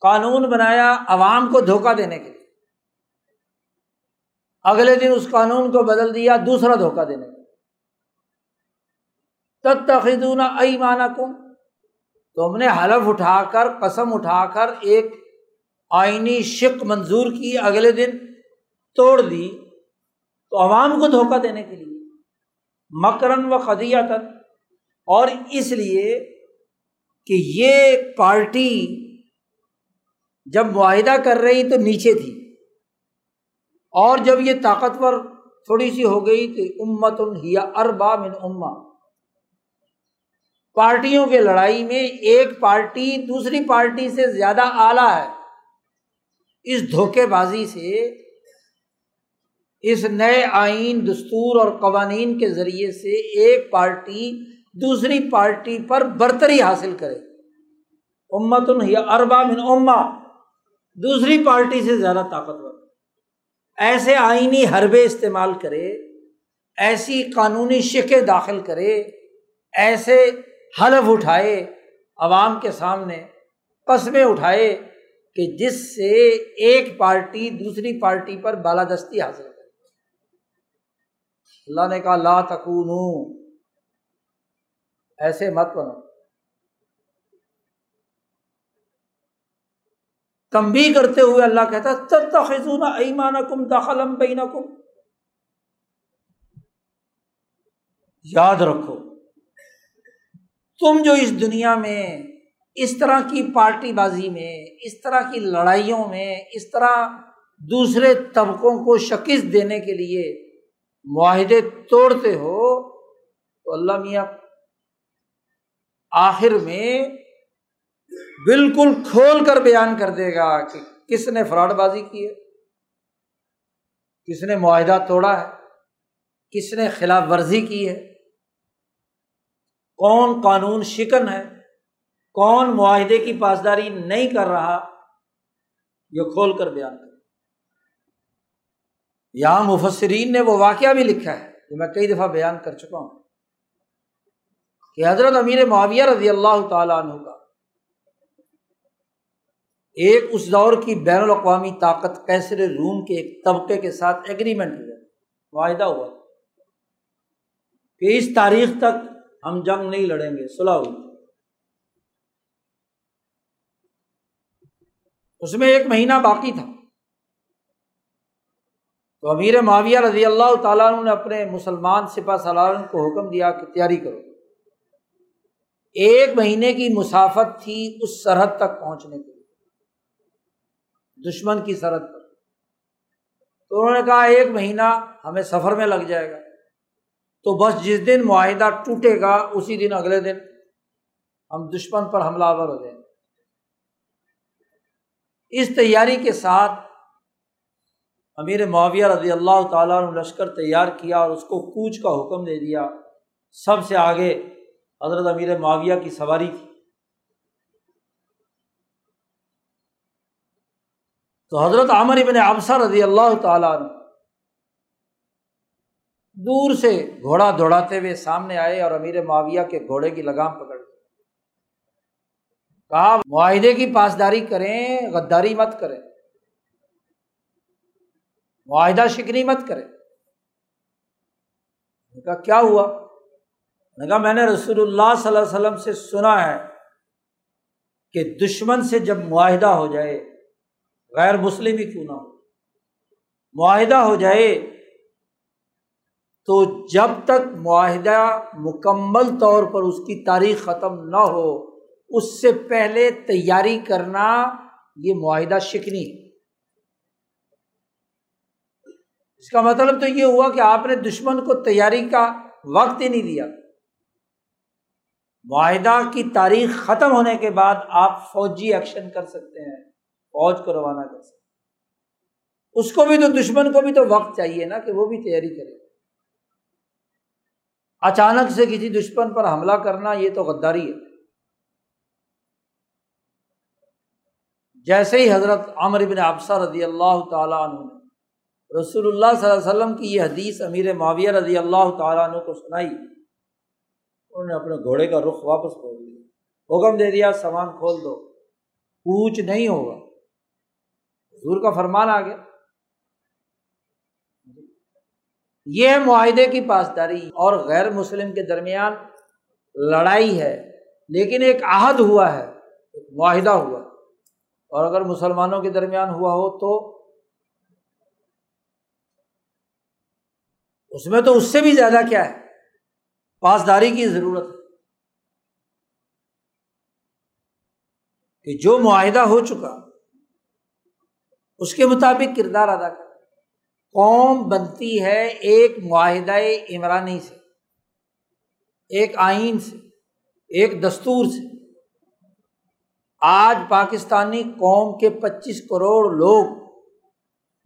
قانون بنایا عوام کو دھوکہ دینے کے لیے۔ اگلے دن اس قانون کو بدل دیا، دوسرا دھوکہ دینے کے تب تخدون ائی مانا کم تو ہم نے حلف اٹھا کر، قسم اٹھا کر ایک آئینی شک منظور کی، اگلے دن توڑ دی۔ تو عوام کو دھوکہ دینے کے لیے، مکرن و خدیت اور اس لیے کہ یہ پارٹی جب معاہدہ کر رہی تو نیچے تھی۔ اور جب یہ طاقتور تھوڑی سی ہو گئی کہ امت ہیا اربا من اما پارٹیوں کے لڑائی میں ایک پارٹی دوسری پارٹی سے زیادہ اعلیٰ ہے۔ اس دھوکے بازی سے اس نئے آئین، دستور اور قوانین کے ذریعے سے ایک پارٹی دوسری پارٹی پر برتری حاصل کرے۔ امت اربا من اما دوسری پارٹی سے زیادہ طاقتور۔ ایسے آئینی حربے استعمال کرے، ایسی قانونی شکے داخل کرے، ایسے حلف اٹھائے، عوام کے سامنے قصبے اٹھائے کہ جس سے ایک پارٹی دوسری پارٹی پر بالادستی حاصل کرے۔ اللہ نے کہا، لا تکون ایسے مت بنو۔ تمبی کرتے ہوئے اللہ کہتا تب تخذون ایمان کم دخل بین کم یاد رکھو تم جو اس دنیا میں، اس طرح کی پارٹی بازی میں، اس طرح کی لڑائیوں میں، اس طرح دوسرے طبقوں کو شکست دینے کے لیے معاہدے توڑتے ہو، تو اللہ میاں آخر میں بالکل کھول کر بیان کر دے گا کہ کس نے فراڈ بازی کی ہے، کس نے معاہدہ توڑا ہے، کس نے خلاف ورزی کی ہے۔ کون قانون شکن ہے، کون معاہدے کی پاسداری نہیں کر رہا، یہ کھول کر بیان کر یہاں مفسرین نے وہ واقعہ بھی لکھا ہے جو میں کئی دفعہ بیان کر چکا ہوں۔ کہ حضرت امیر معاویہ رضی اللہ تعالیٰ عنہ کا ایک اس دور کی بین الاقوامی طاقت کیسر روم کے ایک طبقے کے ساتھ ایگریمنٹ ہوا، معاہدہ ہوا۔ کہ اس تاریخ تک ہم جنگ نہیں لڑیں گے، صلاح ہوئی اس میں ایک مہینہ باقی تھا۔ تو امیر معاویہ رضی اللہ تعالیٰ نے اپنے مسلمان سپا سالارن کو حکم دیا کہ تیاری کرو۔ ایک مہینے کی مسافت تھی اس سرحد تک پہنچنے کے لیے۔ دشمن کی سرحد پر۔ تو انہوں نے کہا، ایک مہینہ ہمیں سفر میں لگ جائے گا۔ تو بس جس دن معاہدہ ٹوٹے گا، اسی دن اگلے دن ہم دشمن پر حملہ آور ہو جائیں۔ گے اس تیاری کے ساتھ امیر معاویہ رضی اللہ تعالیٰ نے لشکر تیار کیا اور اس کو کوچ کا حکم دے دیا۔ سب سے آگے حضرت امیر معاویہ کی سواری تھی۔ تو حضرت عامر ابن ابسر رضی اللہ تعالیٰ نے دور سے گھوڑا دوڑاتے ہوئے سامنے آئے اور امیر معاویہ کے گھوڑے کی لگام پکڑ کہا، معاہدے کی پاسداری کریں، غداری مت کریں۔ معاہدہ شکنی مت کرے کہا، کیا ہوا؟ نے کہا، میں نے رسول اللہ صلی اللہ علیہ وسلم سے سنا ہے کہ دشمن سے جب معاہدہ ہو جائے، غیر مسلم ہی کیوں نہ ہو؟ معاہدہ ہو جائے تو جب تک معاہدہ مکمل طور پر اس کی تاریخ ختم نہ ہو، اس سے پہلے تیاری کرنا یہ معاہدہ شکنی اس کا مطلب تو یہ ہوا کہ آپ نے دشمن کو تیاری کا وقت ہی نہیں دیا۔ معاہدہ کی تاریخ ختم ہونے کے بعد آپ فوجی ایکشن کر سکتے ہیں، فوج کو روانہ کر سکتے اس کو بھی تو، دشمن کو بھی تو وقت چاہیے نا کہ وہ بھی تیاری کرے۔ اچانک سے کسی دشمن پر حملہ کرنا یہ تو غداری ہے۔ جیسے ہی حضرت عامر بن ابسا رضی اللہ تعالیٰ عنہ نے رسول اللہ صلی اللہ علیہ وسلم کی یہ حدیث امیر معاویہ رضی اللہ تعالیٰ عنہ کو سنائی، انہوں نے اپنے گھوڑے کا رخ واپس کھول دیا۔ حکم دے دیا، سامان کھول دو۔ کوچ نہیں ہوگا۔ حضور کا فرمان آ گیا۔ یہ ہے معاہدے کی پاسداری اور غیر مسلم کے درمیان لڑائی ہے، لیکن ایک عہد ہوا ہے، ایک معاہدہ ہوا۔ اور اگر مسلمانوں کے درمیان ہوا ہو تو اس میں تو اس سے بھی زیادہ کیا ہے؟ پاسداری کی ضرورت ہے۔ کہ جو معاہدہ ہو چکا، اس کے مطابق کردار ادا کر قوم بنتی ہے ایک معاہدہ عمرانی سے، ایک آئین سے، ایک دستور سے۔ آج پاکستانی قوم کے پچیس کروڑ لوگ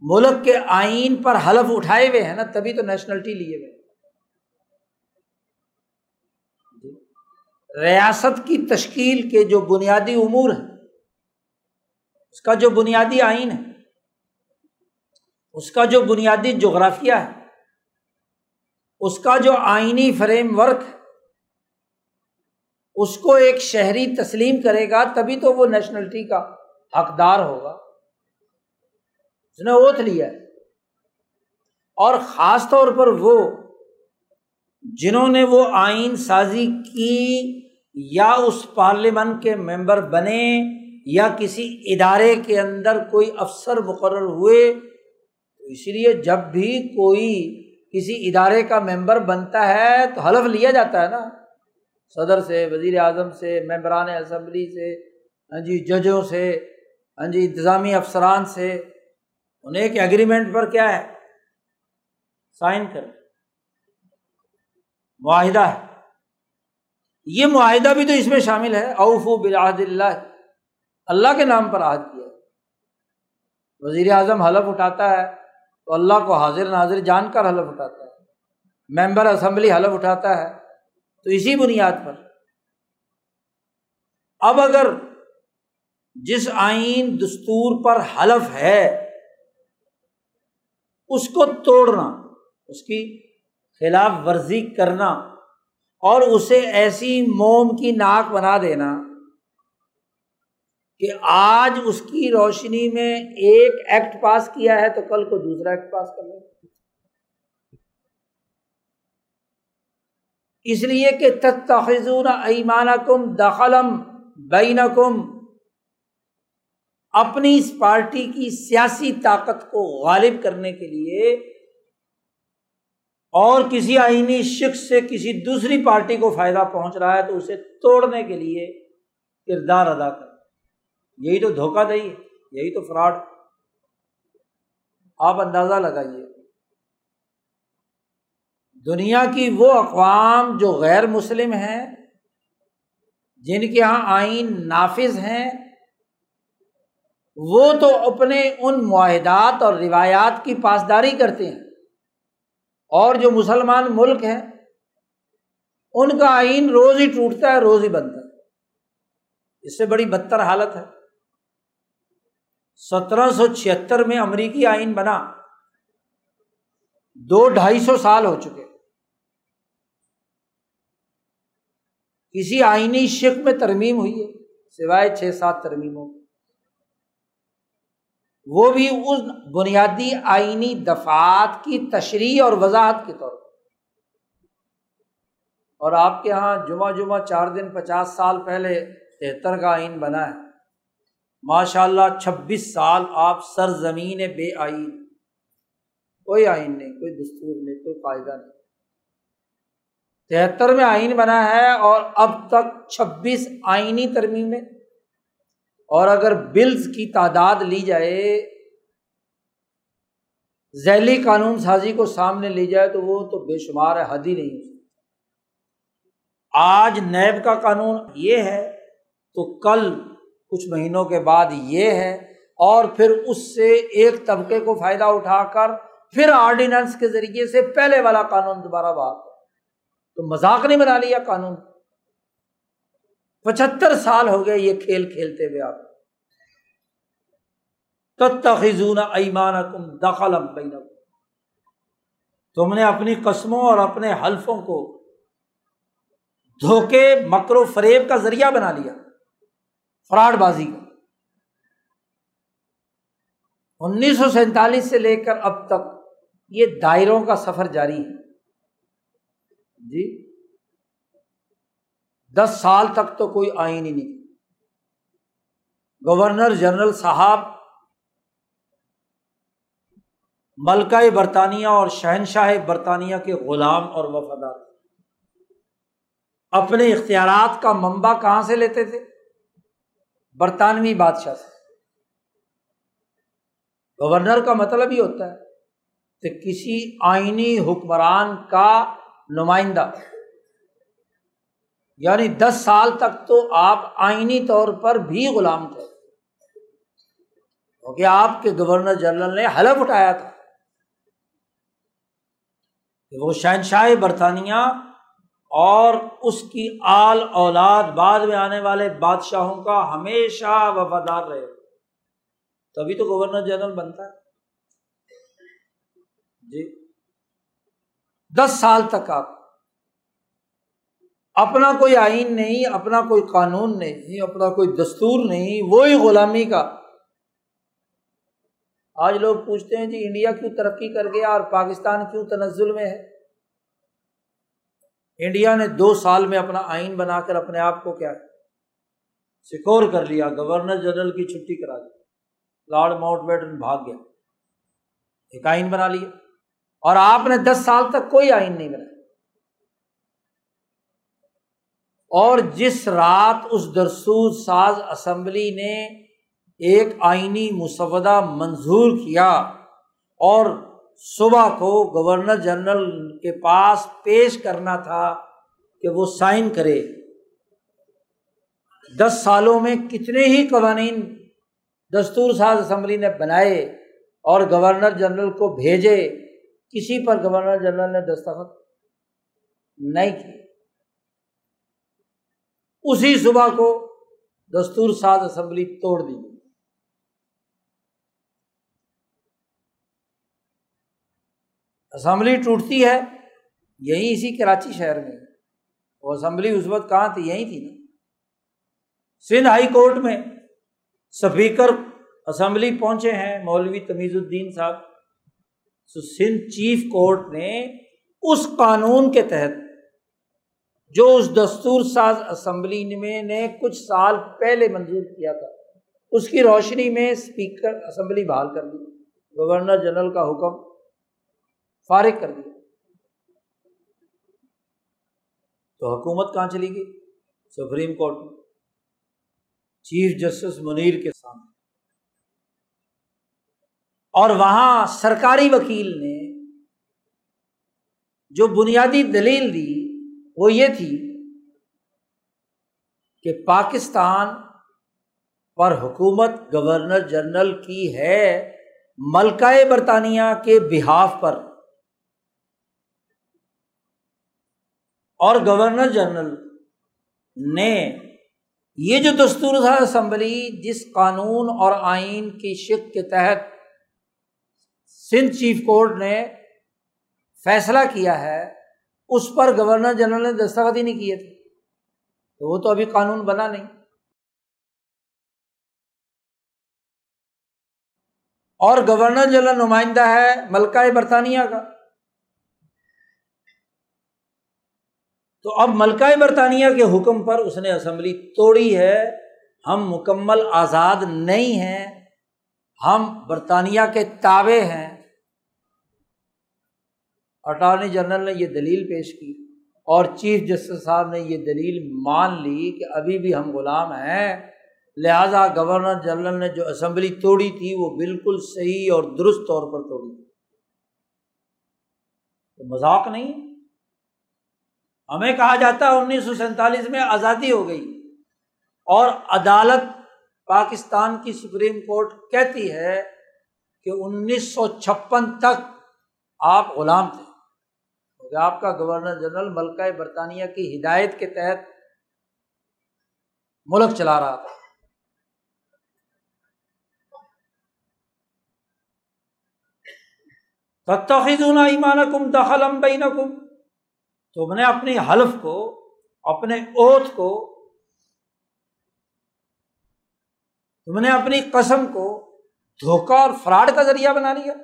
ملک کے آئین پر حلف اٹھائے ہوئے ہیں نا، تبھی تو نیشنلٹی لیے ہوئے ریاست کی تشکیل کے جو بنیادی امور ہیں، اس کا جو بنیادی آئین ہے اس کا جو بنیادی جغرافیہ ہے، اس کا جو آئینی فریم ورک، اس کو ایک شہری تسلیم کرے گا، تبھی تو وہ نیشنلٹی کا حقدار ہوگا۔ اس نے اوتھ لیا ہے۔ اور خاص طور پر وہ جنہوں نے وہ آئین سازی کی، یا اس پارلیمنٹ کے ممبر بنے، یا کسی ادارے کے اندر کوئی افسر مقرر ہوئے اس لیے جب بھی کوئی کسی ادارے کا ممبر بنتا ہے تو حلف لیا جاتا ہے نا۔ صدر سے، وزیر اعظم سے، ممبران اسمبلی سے ہاں جی ججوں سے ہاں جی انتظامی افسران سے۔ انہیں ایک ایگریمنٹ پر کیا ہے؟ سائن کر معاہدہ ہے۔ یہ معاہدہ بھی تو اس میں شامل ہے۔ اوف و اللہ۔ اللہ کے نام پر عہد کیا۔ وزیر اعظم حلف اٹھاتا ہے۔ تو اللہ کو حاضر ناظر جان کر حلف اٹھاتا ہے۔ ممبر اسمبلی حلف اٹھاتا ہے۔ تو اسی بنیاد پر۔ اب اگر جس آئین دستور پر حلف ہے، اس کو توڑنا، اس کی خلاف ورزی کرنا اور اسے ایسی موم کی ناک بنا دینا کہ آج اس کی روشنی میں ایک ایکٹ پاس کیا ہے تو کل کو دوسرا ایکٹ پاس کر لو اس لیے کہ تخذون ایمان کم دخلم بین کم اپنی اس پارٹی کی سیاسی طاقت کو غالب کرنے کے لیے اور کسی آئینی شخص سے کسی دوسری پارٹی کو فائدہ پہنچ رہا ہے تو اسے توڑنے کے لیے کردار ادا کر یہی تو دھوکہ دہی ہے، یہی تو فراڈ۔ آپ اندازہ لگائیے۔ دنیا کی وہ اقوام جو غیر مسلم ہیں، جن کے یہاں آئین نافذ ہیں، وہ تو اپنے ان معاہدات اور روایات کی پاسداری کرتے ہیں۔ اور جو مسلمان ملک ہیں، ان کا آئین روز ہی ٹوٹتا ہے، روز ہی بنتا ہے۔ اس سے بڑی بدتر حالت ہے۔ سترہ سو چھتر میں امریکی آئین بنا۔ دو ڈھائی سو سال ہو چکے۔ کسی آئینی شک میں ترمیم ہوئی ہے، سوائے چھ سات ترمیموں وہ بھی اس بنیادی آئینی دفات کی تشریح اور وضاحت کے طور پر۔ اور آپ کے یہاں جمعہ جمعہ چار دن پچاس سال پہلے تہتر کا آئین بنا ہے۔ ماشاء اللہ چھبیس سال آپ سرزمین بے آئین۔ کوئی آئین نہیں، کوئی دستور نہیں، کوئی فائدہ نہیں۔ تہتر میں آئین بنا ہے اور اب تک چھبیس آئینی ترمیمیں۔ اور اگر بلز کی تعداد لی جائے، ذیلی قانون سازی کو سامنے لی جائے تو وہ تو بے شمار ہے حد ہی نہیں۔ آج نیب کا قانون یہ ہے، تو کل کچھ مہینوں کے بعد یہ ہے اور پھر اس سے ایک طبقے کو فائدہ اٹھا کر پھر آرڈیننس کے ذریعے سے پہلے والا قانون دوبارہ بات تو مذاق نہیں بنا لیا قانون۔ پچہتر سال ہو گئے یہ کھیل کھیلتے ہوئے آپ۔ تخذون ایمان کم دخل تم نے اپنی قسموں اور اپنے حلفوں کو دھوکے، مکر و فریب کا ذریعہ بنا لیا۔ فراڈ بازی کا انیس سو سینتالیس سے لے کر اب تک یہ دائروں کا سفر جاری ہے۔ جی۔ دس سال تک تو کوئی آئین ہی نہیں۔ گورنر جنرل صاحب، ملکہ برطانیہ اور شہنشاہ برطانیہ کے غلام اور وفادار۔ اپنے اختیارات کا منبع کہاں سے لیتے تھے؟ برطانوی بادشاہ سے۔ گورنر کا مطلب ہی ہوتا ہے کہ کسی آئینی حکمران کا نمائندہ یعنی دس سال تک تو آپ آئینی طور پر بھی غلام تھے۔ کیونکہ آپ کے گورنر جنرل نے حلف اٹھایا تھا کہ وہ شہنشاہ برطانیہ اور اس کی آل اولاد بعد میں آنے والے بادشاہوں کا ہمیشہ وفادار رہے تبھی تو گورنر جنرل بنتا ہے۔ جی۔ دس سال تک آپ۔ اپنا کوئی آئین نہیں، اپنا کوئی قانون نہیں، اپنا کوئی دستور نہیں، وہی غلامی کا۔ آج لوگ پوچھتے ہیں جی انڈیا کیوں ترقی کر گیا اور پاکستان کیوں تنزل میں ہے؟ انڈیا نے دو سال میں اپنا آئین بنا کر اپنے آپ کو کیا سکور کر لیا، گورنر جنرل کی چھٹی کرا دی۔ لارڈ ماؤنٹ بیٹن بھاگ گیا ایک آئین بنا لیا اور آپ نے دس سال تک کوئی آئین نہیں بنایا۔ اور جس رات اس درسوز ساز اسمبلی نے ایک آئینی مسودہ منظور کیا اور صبح کو گورنر جنرل کے پاس پیش کرنا تھا کہ وہ سائن کرے۔ دس سالوں میں کتنے ہی قوانین دستور ساز اسمبلی نے بنائے اور گورنر جنرل کو بھیجے، کسی پر گورنر جنرل نے دستخط نہیں کیے۔ اسی صبح کو دستور ساز اسمبلی توڑ دی اسمبلی ٹوٹتی ہے، یہی اسی کراچی شہر میں۔ وہ اسمبلی اس وقت کہاں تھی؟ یہی تھی نا۔ سندھ ہائی کورٹ میں اسپیکر اسمبلی پہنچے ہیں، مولوی تمیز الدین صاحب۔ سندھ چیف کورٹ نے اس قانون کے تحت جو اس دستور ساز اسمبلی میں نے کچھ سال پہلے منظور کیا تھا، اس کی روشنی میں اسپیکر اسمبلی بحال کر دی۔ گورنر جنرل کا حکم۔ فارغ کر دیا۔ تو حکومت کہاں چلی گئی؟ سپریم کورٹ میں۔ چیف جسٹس منیر کے سامنے۔ اور وہاں سرکاری وکیل نے جو بنیادی دلیل دی، وہ یہ تھی کہ پاکستان پر حکومت گورنر جنرل کی ہے ملکہ برطانیہ کے بحاف پر۔ اور گورنر جنرل نے یہ جو دستور تھا اسمبلی، جس قانون اور آئین کی شک کے تحت سندھ چیف کورٹ نے فیصلہ کیا ہے، اس پر گورنر جنرل نے دستخط ہی نہیں کیے تھے۔ تو وہ تو ابھی قانون بنا نہیں۔ اور گورنر جنرل نمائندہ ہے ملکہ برطانیہ کا۔ تو اب ملکہ برطانیہ کے حکم پر اس نے اسمبلی توڑی ہے۔ ہم مکمل آزاد نہیں ہیں۔ ہم برطانیہ کے تابے ہیں۔ اٹارنی جنرل نے یہ دلیل پیش کی اور چیف جسٹس صاحب نے یہ دلیل مان لی کہ ابھی بھی ہم غلام ہیں۔ لہذا گورنر جنرل نے جو اسمبلی توڑی تھی وہ بالکل صحیح اور درست طور پر توڑی۔ تو مذاق نہیں۔ ہمیں کہا جاتا ہے انیس سو سینتالیس میں آزادی ہو گئی۔ اور عدالت پاکستان کی سپریم کورٹ کہتی ہے کہ انیس سو چھپن تک آپ غلام تھے۔ کیونکہ آپ کا گورنر جنرل ملکہ برطانیہ کی ہدایت کے تحت ملک چلا رہا تھا۔ تخذون ایمانکم دخلم بینکم۔ تم نے اپنی حلف کو، اپنے اوت کو تم نے اپنی قسم کو دھوکا اور فراڈ کا ذریعہ بنا لیا۔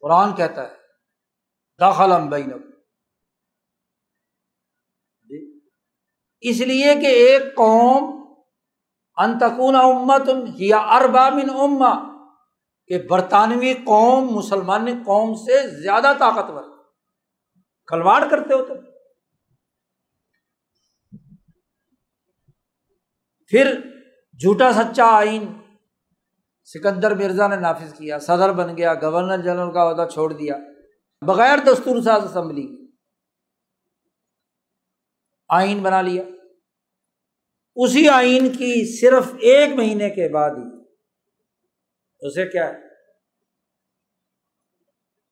قرآن کہتا ہے داخل بین اس لیے کہ ایک قوم انتقون امت یا اربامن اما کہ برطانوی قوم مسلمان قوم سے زیادہ طاقتور۔ ہے کلواڑ کرتے ہو تم۔ پھر جھوٹا سچا آئین، سکندر مرزا نے نافذ کیا، صدر بن گیا، گورنر جنرل کا عہدہ چھوڑ دیا، بغیر دستور ساز اسمبلی آئین بنا لیا۔ اسی آئین کی صرف ایک مہینے کے بعد ہی، اسے کیا ہے؟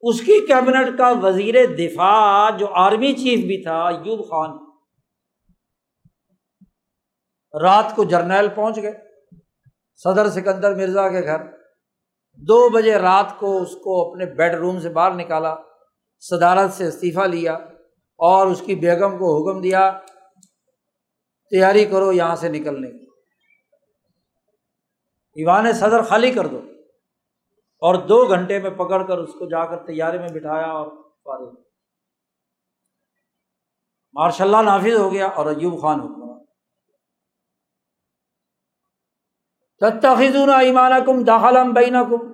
اس کی کیبنٹ کا وزیر دفاع جو آرمی چیف بھی تھا، ایوب خان۔ رات کو جرنیل پہنچ گئے، صدر سکندر مرزا کے گھر۔ دو بجے رات کو اس کو اپنے بیڈ روم سے باہر نکالا، صدارت سے استعفیٰ لیا اور اس کی بیگم کو حکم دیا، تیاری کرو یہاں سے نکلنے کی۔ ایوان صدر خالی کر دو۔ اور دو گھنٹے میں پکڑ کر اس کو جا کر تیاری میں بٹھایا اور فارغ مارشاء اللہ نافذ ہو گیا اور ایوب خان حکمران۔ تخذون ایمان کم داخل بینا کم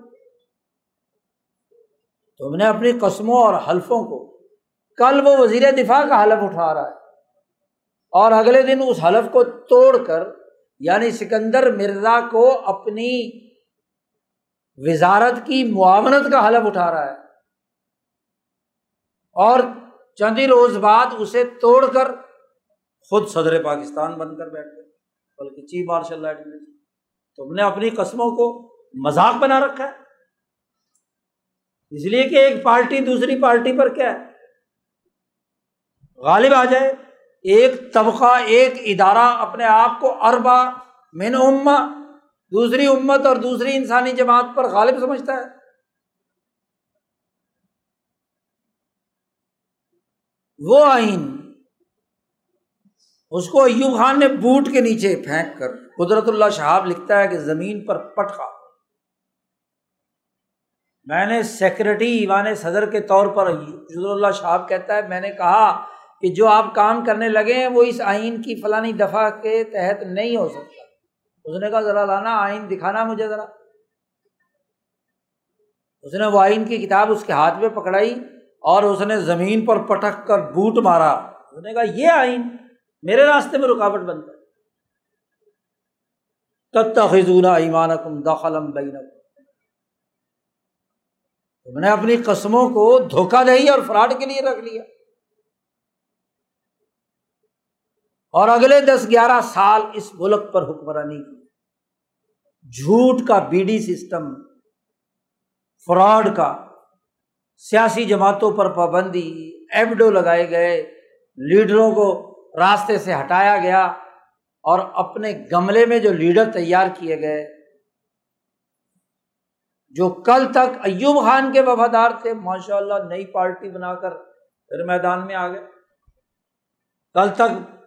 تم نے اپنی قسموں اور حلفوں کو، کل وہ وزیر دفاع کا حلف اٹھا رہا ہے اور اگلے دن اس حلف کو توڑ کر یعنی سکندر مرزا کو اپنی وزارت کی معاونت کا حلف اٹھا رہا ہے۔ اور چند ہی روز بعد اسے توڑ کر خود صدر پاکستان بن کر بیٹھ گئے۔ بلکہ چیف مارشل تم نے اپنی قسموں کو مذاق بنا رکھا ہے۔ اس لیے کہ ایک پارٹی دوسری پارٹی پر کیا ہے؟ غالب آ جائے۔ ایک طبقہ، ایک ادارہ اپنے آپ کو اربا مین اما دوسری امت اور دوسری انسانی جماعت پر غالب سمجھتا ہے۔ وہ آئین، اس کو ایوب خان نے بوٹ کے نیچے پھینک کر قدرت اللہ شہاب لکھتا ہے کہ زمین پر پٹخا میں نے سیکرٹری ایوان صدر کے طور پر اللہ شہاب کہتا ہے، میں نے کہا کہ جو آپ کام کرنے لگے ہیں، وہ اس آئین کی فلانی دفعہ کے تحت نہیں ہو سکتا۔ اس نے کہا ذرا لانا، آئین دکھانا مجھے ذرا۔ اس نے وہ آئین کی کتاب اس کے ہاتھ میں پکڑائی اور اس نے زمین پر پٹک کر بوٹ مارا۔ اس نے کہا، یہ آئین میرے راستے میں رکاوٹ بنتا ہے۔ تب ایمان کم دخلم بین تم نے اپنی قسموں کو دھوکہ دہی اور فراڈ کے لیے رکھ لیا۔ اور اگلے دس گیارہ سال اس ملک پر حکمرانی کی۔ جھوٹ کا بیڈی سسٹم، فراڈ کا، سیاسی جماعتوں پر پابندی ایبڈو لگائے گئے، لیڈروں کو راستے سے ہٹایا گیا اور اپنے گملے میں جو لیڈر تیار کیے گئے، جو کل تک ایوب خان کے وفادار تھے ماشاء اللہ نئی پارٹی بنا کر پھر میدان میں آ گئے۔ کل تک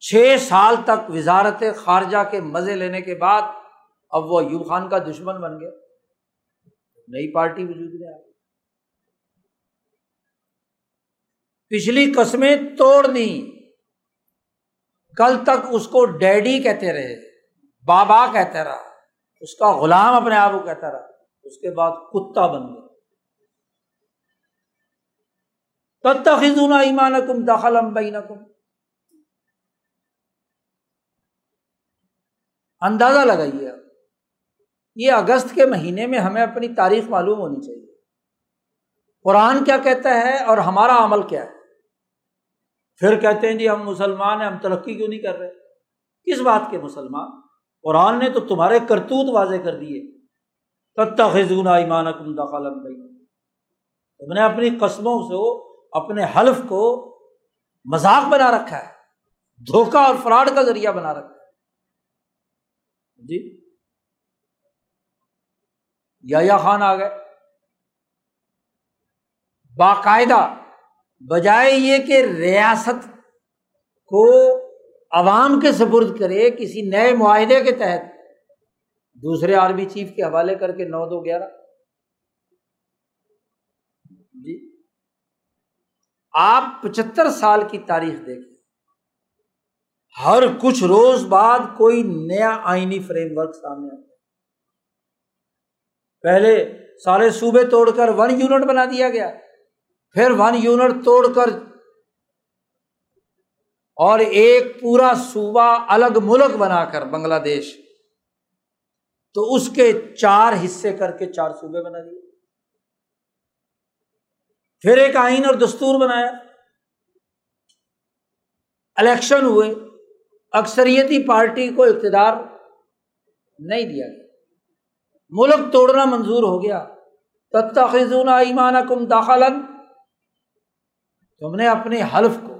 چھ سال تک وزارت خارجہ کے مزے لینے کے بعد اب وہ ایوب خان کا دشمن بن گیا۔ نئی پارٹی وجود میں آ گئی۔ پچھلی قسمیں توڑ دی کل تک اس کو ڈیڈی کہتے رہے، بابا کہتے رہا، اس کا غلام اپنے آپ کو کہتا رہا، اس کے بعد کتا بن گیا۔ تب تخذون ایمان کم دخل بینکم۔ اندازہ لگائیے آپ۔ یہ اگست کے مہینے میں ہمیں اپنی تاریخ معلوم ہونی چاہیے۔ قرآن کیا کہتا ہے اور ہمارا عمل کیا ہے؟ پھر کہتے ہیں جی ہم مسلمان ہیں، ہم ترقی کیوں نہیں کر رہے؟ کس بات کے مسلمان؟ قرآن نے تو تمہارے کرتوت واضح کر دیے۔ خزون ایمان کم دخل تم نے اپنی قسموں سے، اپنے حلف کو مذاق بنا رکھا ہے، دھوکہ اور فراڈ کا ذریعہ بنا رکھا ہے۔ جی؟ یا خان آ گئے۔ باقاعدہ، بجائے یہ کہ ریاست کو عوام کے سپرد کرے کسی نئے معاہدے کے تحت، دوسرے آرمی چیف کے حوالے کر کے نو دو گیارہ۔ جی؟ آپ پچہتر سال کی تاریخ دیکھیں۔ ہر کچھ روز بعد کوئی نیا آئینی فریم ورک سامنے آتا پہلے سارے صوبے توڑ کر ون یونٹ بنا دیا گیا۔ پھر ون یونٹ توڑ کر اور ایک پورا صوبہ الگ ملک بنا کر بنگلہ دیش۔ تو اس کے چار حصے کر کے چار صوبے بنا دیے۔ پھر ایک آئین اور دستور بنایا۔ الیکشن ہوئے۔ اکثریتی پارٹی کو اقتدار نہیں دیا گیا۔ ملک توڑنا منظور ہو گیا۔ تتخذون ایمان کم داخل تم نے اپنے حلف کو،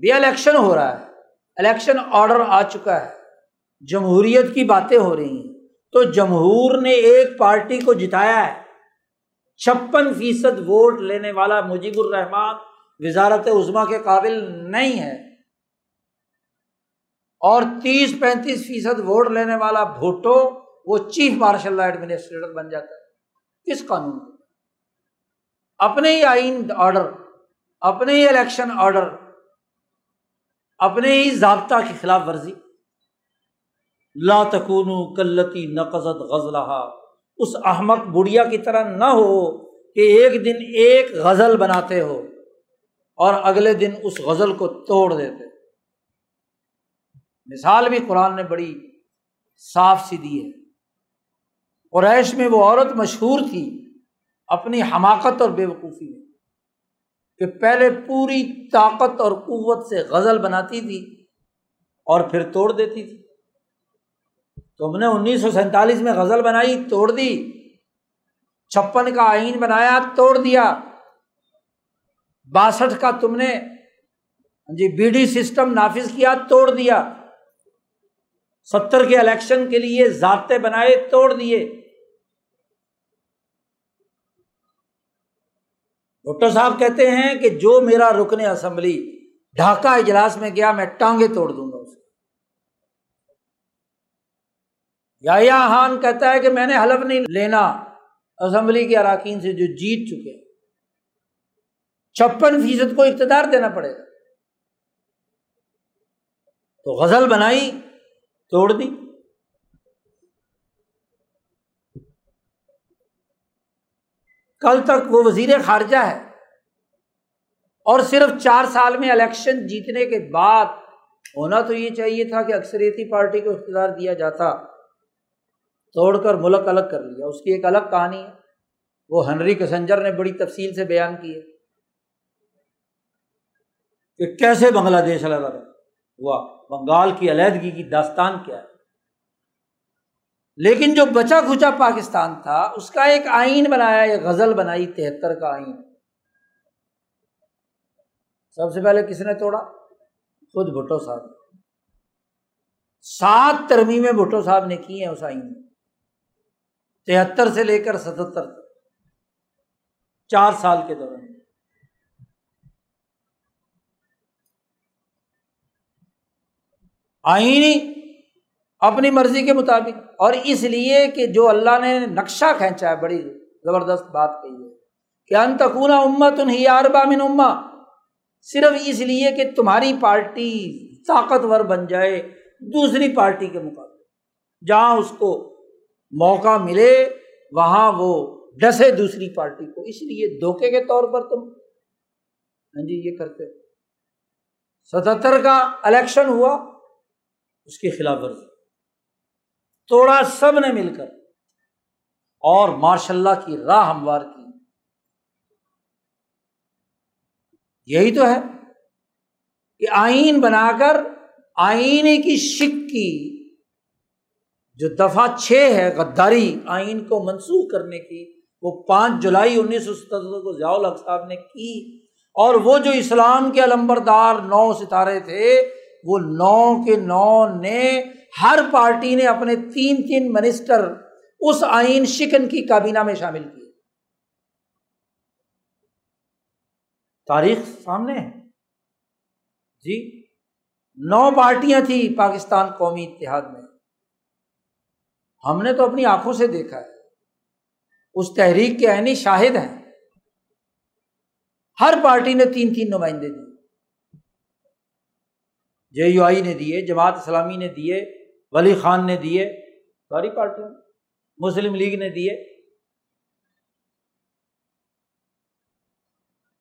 بھی الیکشن ہو رہا ہے۔ الیکشن آرڈر آ چکا ہے۔ جمہوریت کی باتیں ہو رہی ہیں۔ تو جمہور نے ایک پارٹی کو جتایا ہے۔ چھپن فیصد ووٹ لینے والا مجیب الرحمان وزارت عظما کے قابل نہیں ہے۔ اور تیس پینتیس فیصد ووٹ لینے والا بھوٹو وہ چیف مارشل ایڈمنسٹریٹر بن جاتا ہے۔ کس قانون اپنے ہی آئین آرڈر، اپنے ہی الیکشن آرڈر، اپنے ہی ضابطہ کی خلاف ورزی۔ لا تکون کلتی نقزت غزلہ اس احمد بڑھیا کی طرح نہ ہو کہ ایک دن ایک غزل بناتے ہو اور اگلے دن اس غزل کو توڑ دیتے۔ مثال بھی قرآن نے بڑی صاف سی دی ہے۔ قریش میں وہ عورت مشہور تھی اپنی حماقت اور بے وقوفی میں، کہ پہلے پوری طاقت اور قوت سے غزل بناتی تھی اور پھر توڑ دیتی تھی۔ تم نے انیس سو سینتالیس میں غزل بنائی، توڑ دی۔ چھپن کا آئین بنایا، توڑ دیا۔ باسٹھ کا تم نے ہاں جی بی ڈی سسٹم نافذ کیا، توڑ دیا۔ ستر کے الیکشن کے لیے ضابطے بنائے، توڑ دیے۔ بھٹو صاحب کہتے ہیں کہ جو میرا رکن اسمبلی ڈھاکہ اجلاس میں گیا، میں ٹانگے توڑ دوں گا اسے۔ یا خان کہتا ہے کہ میں نے حلف نہیں لینا، اسمبلی کے اراکین سے جو جیت چکے۔ چھپن فیصد کو اقتدار دینا پڑے گا۔ تو غزل بنائی۔ توڑ دی۔ کل تک وہ وزیر خارجہ ہے۔ اور صرف چار سال میں الیکشن جیتنے کے بعد ہونا تو یہ چاہیے تھا کہ اکثریتی پارٹی کو اقتدار دیا جاتا۔ توڑ کر ملک الگ کر لیا۔ اس کی ایک الگ کہانی ہے۔ وہ ہنری کسنجر نے بڑی تفصیل سے بیان کی ہے۔ کہ کیسے بنگلہ دیش الگ ہوا۔ بنگال کی علیحدگی کی داستان کیا ہے؟ لیکن جو بچا کھچا پاکستان تھا، اس کا ایک آئین بنایا، ایک غزل بنائی، تہتر کا آئین۔ سب سے پہلے کس نے توڑا؟ خود بھٹو صاحب سات ترمیمیں بھٹو صاحب نے کی ہیں اس آئین میں۔ تہتر سے لے کر ستہتر چار سال کے دوران۔ آئینی اپنی مرضی کے مطابق۔ اور اس لیے کہ جو اللہ نے نقشہ کھینچا ہے، بڑی زبردست بات کہی ہے کہ انتقنا امت ہی اربا من اما صرف اس لیے کہ تمہاری پارٹی طاقتور بن جائے دوسری پارٹی کے مقابلے۔ جہاں اس کو موقع ملے، وہاں وہ ڈسے دوسری پارٹی کو۔ اس لیے دھوکے کے طور پر تم۔ ہاں جی یہ کرتے ستہتر کا الیکشن ہوا۔ اس کے خلاف ورزی۔ توڑا سب نے مل کر اور ماشاء اللہ کی راہ ہموار کی۔ یہی تو ہے کہ آئین بنا کر آئین کی شک کی جو دفعہ چھ ہے غداری آئین کو منسوخ کرنے کی، وہ پانچ جولائی انیس سو ستر کو ضیاء الحق صاحب نے کی۔ اور وہ جو اسلام کے علمبردار نو ستارے تھے وہ نو کے نو نے ہر پارٹی نے اپنے تین تین منسٹر اس آئین شکن کی کابینہ میں شامل کیے۔ تاریخ سامنے ہے۔ جی نو پارٹیاں تھیں پاکستان قومی اتحاد میں۔ ہم نے تو اپنی آنکھوں سے دیکھا ہے۔ اس تحریک کے عینی شاہد ہیں۔ ہر پارٹی نے تین تین نمائندے دیے۔ جے یو آئی نے دیے، جماعت اسلامی نے دیے، ولی خان نے دیے، ساری پارٹیوں مسلم لیگ نے دیے۔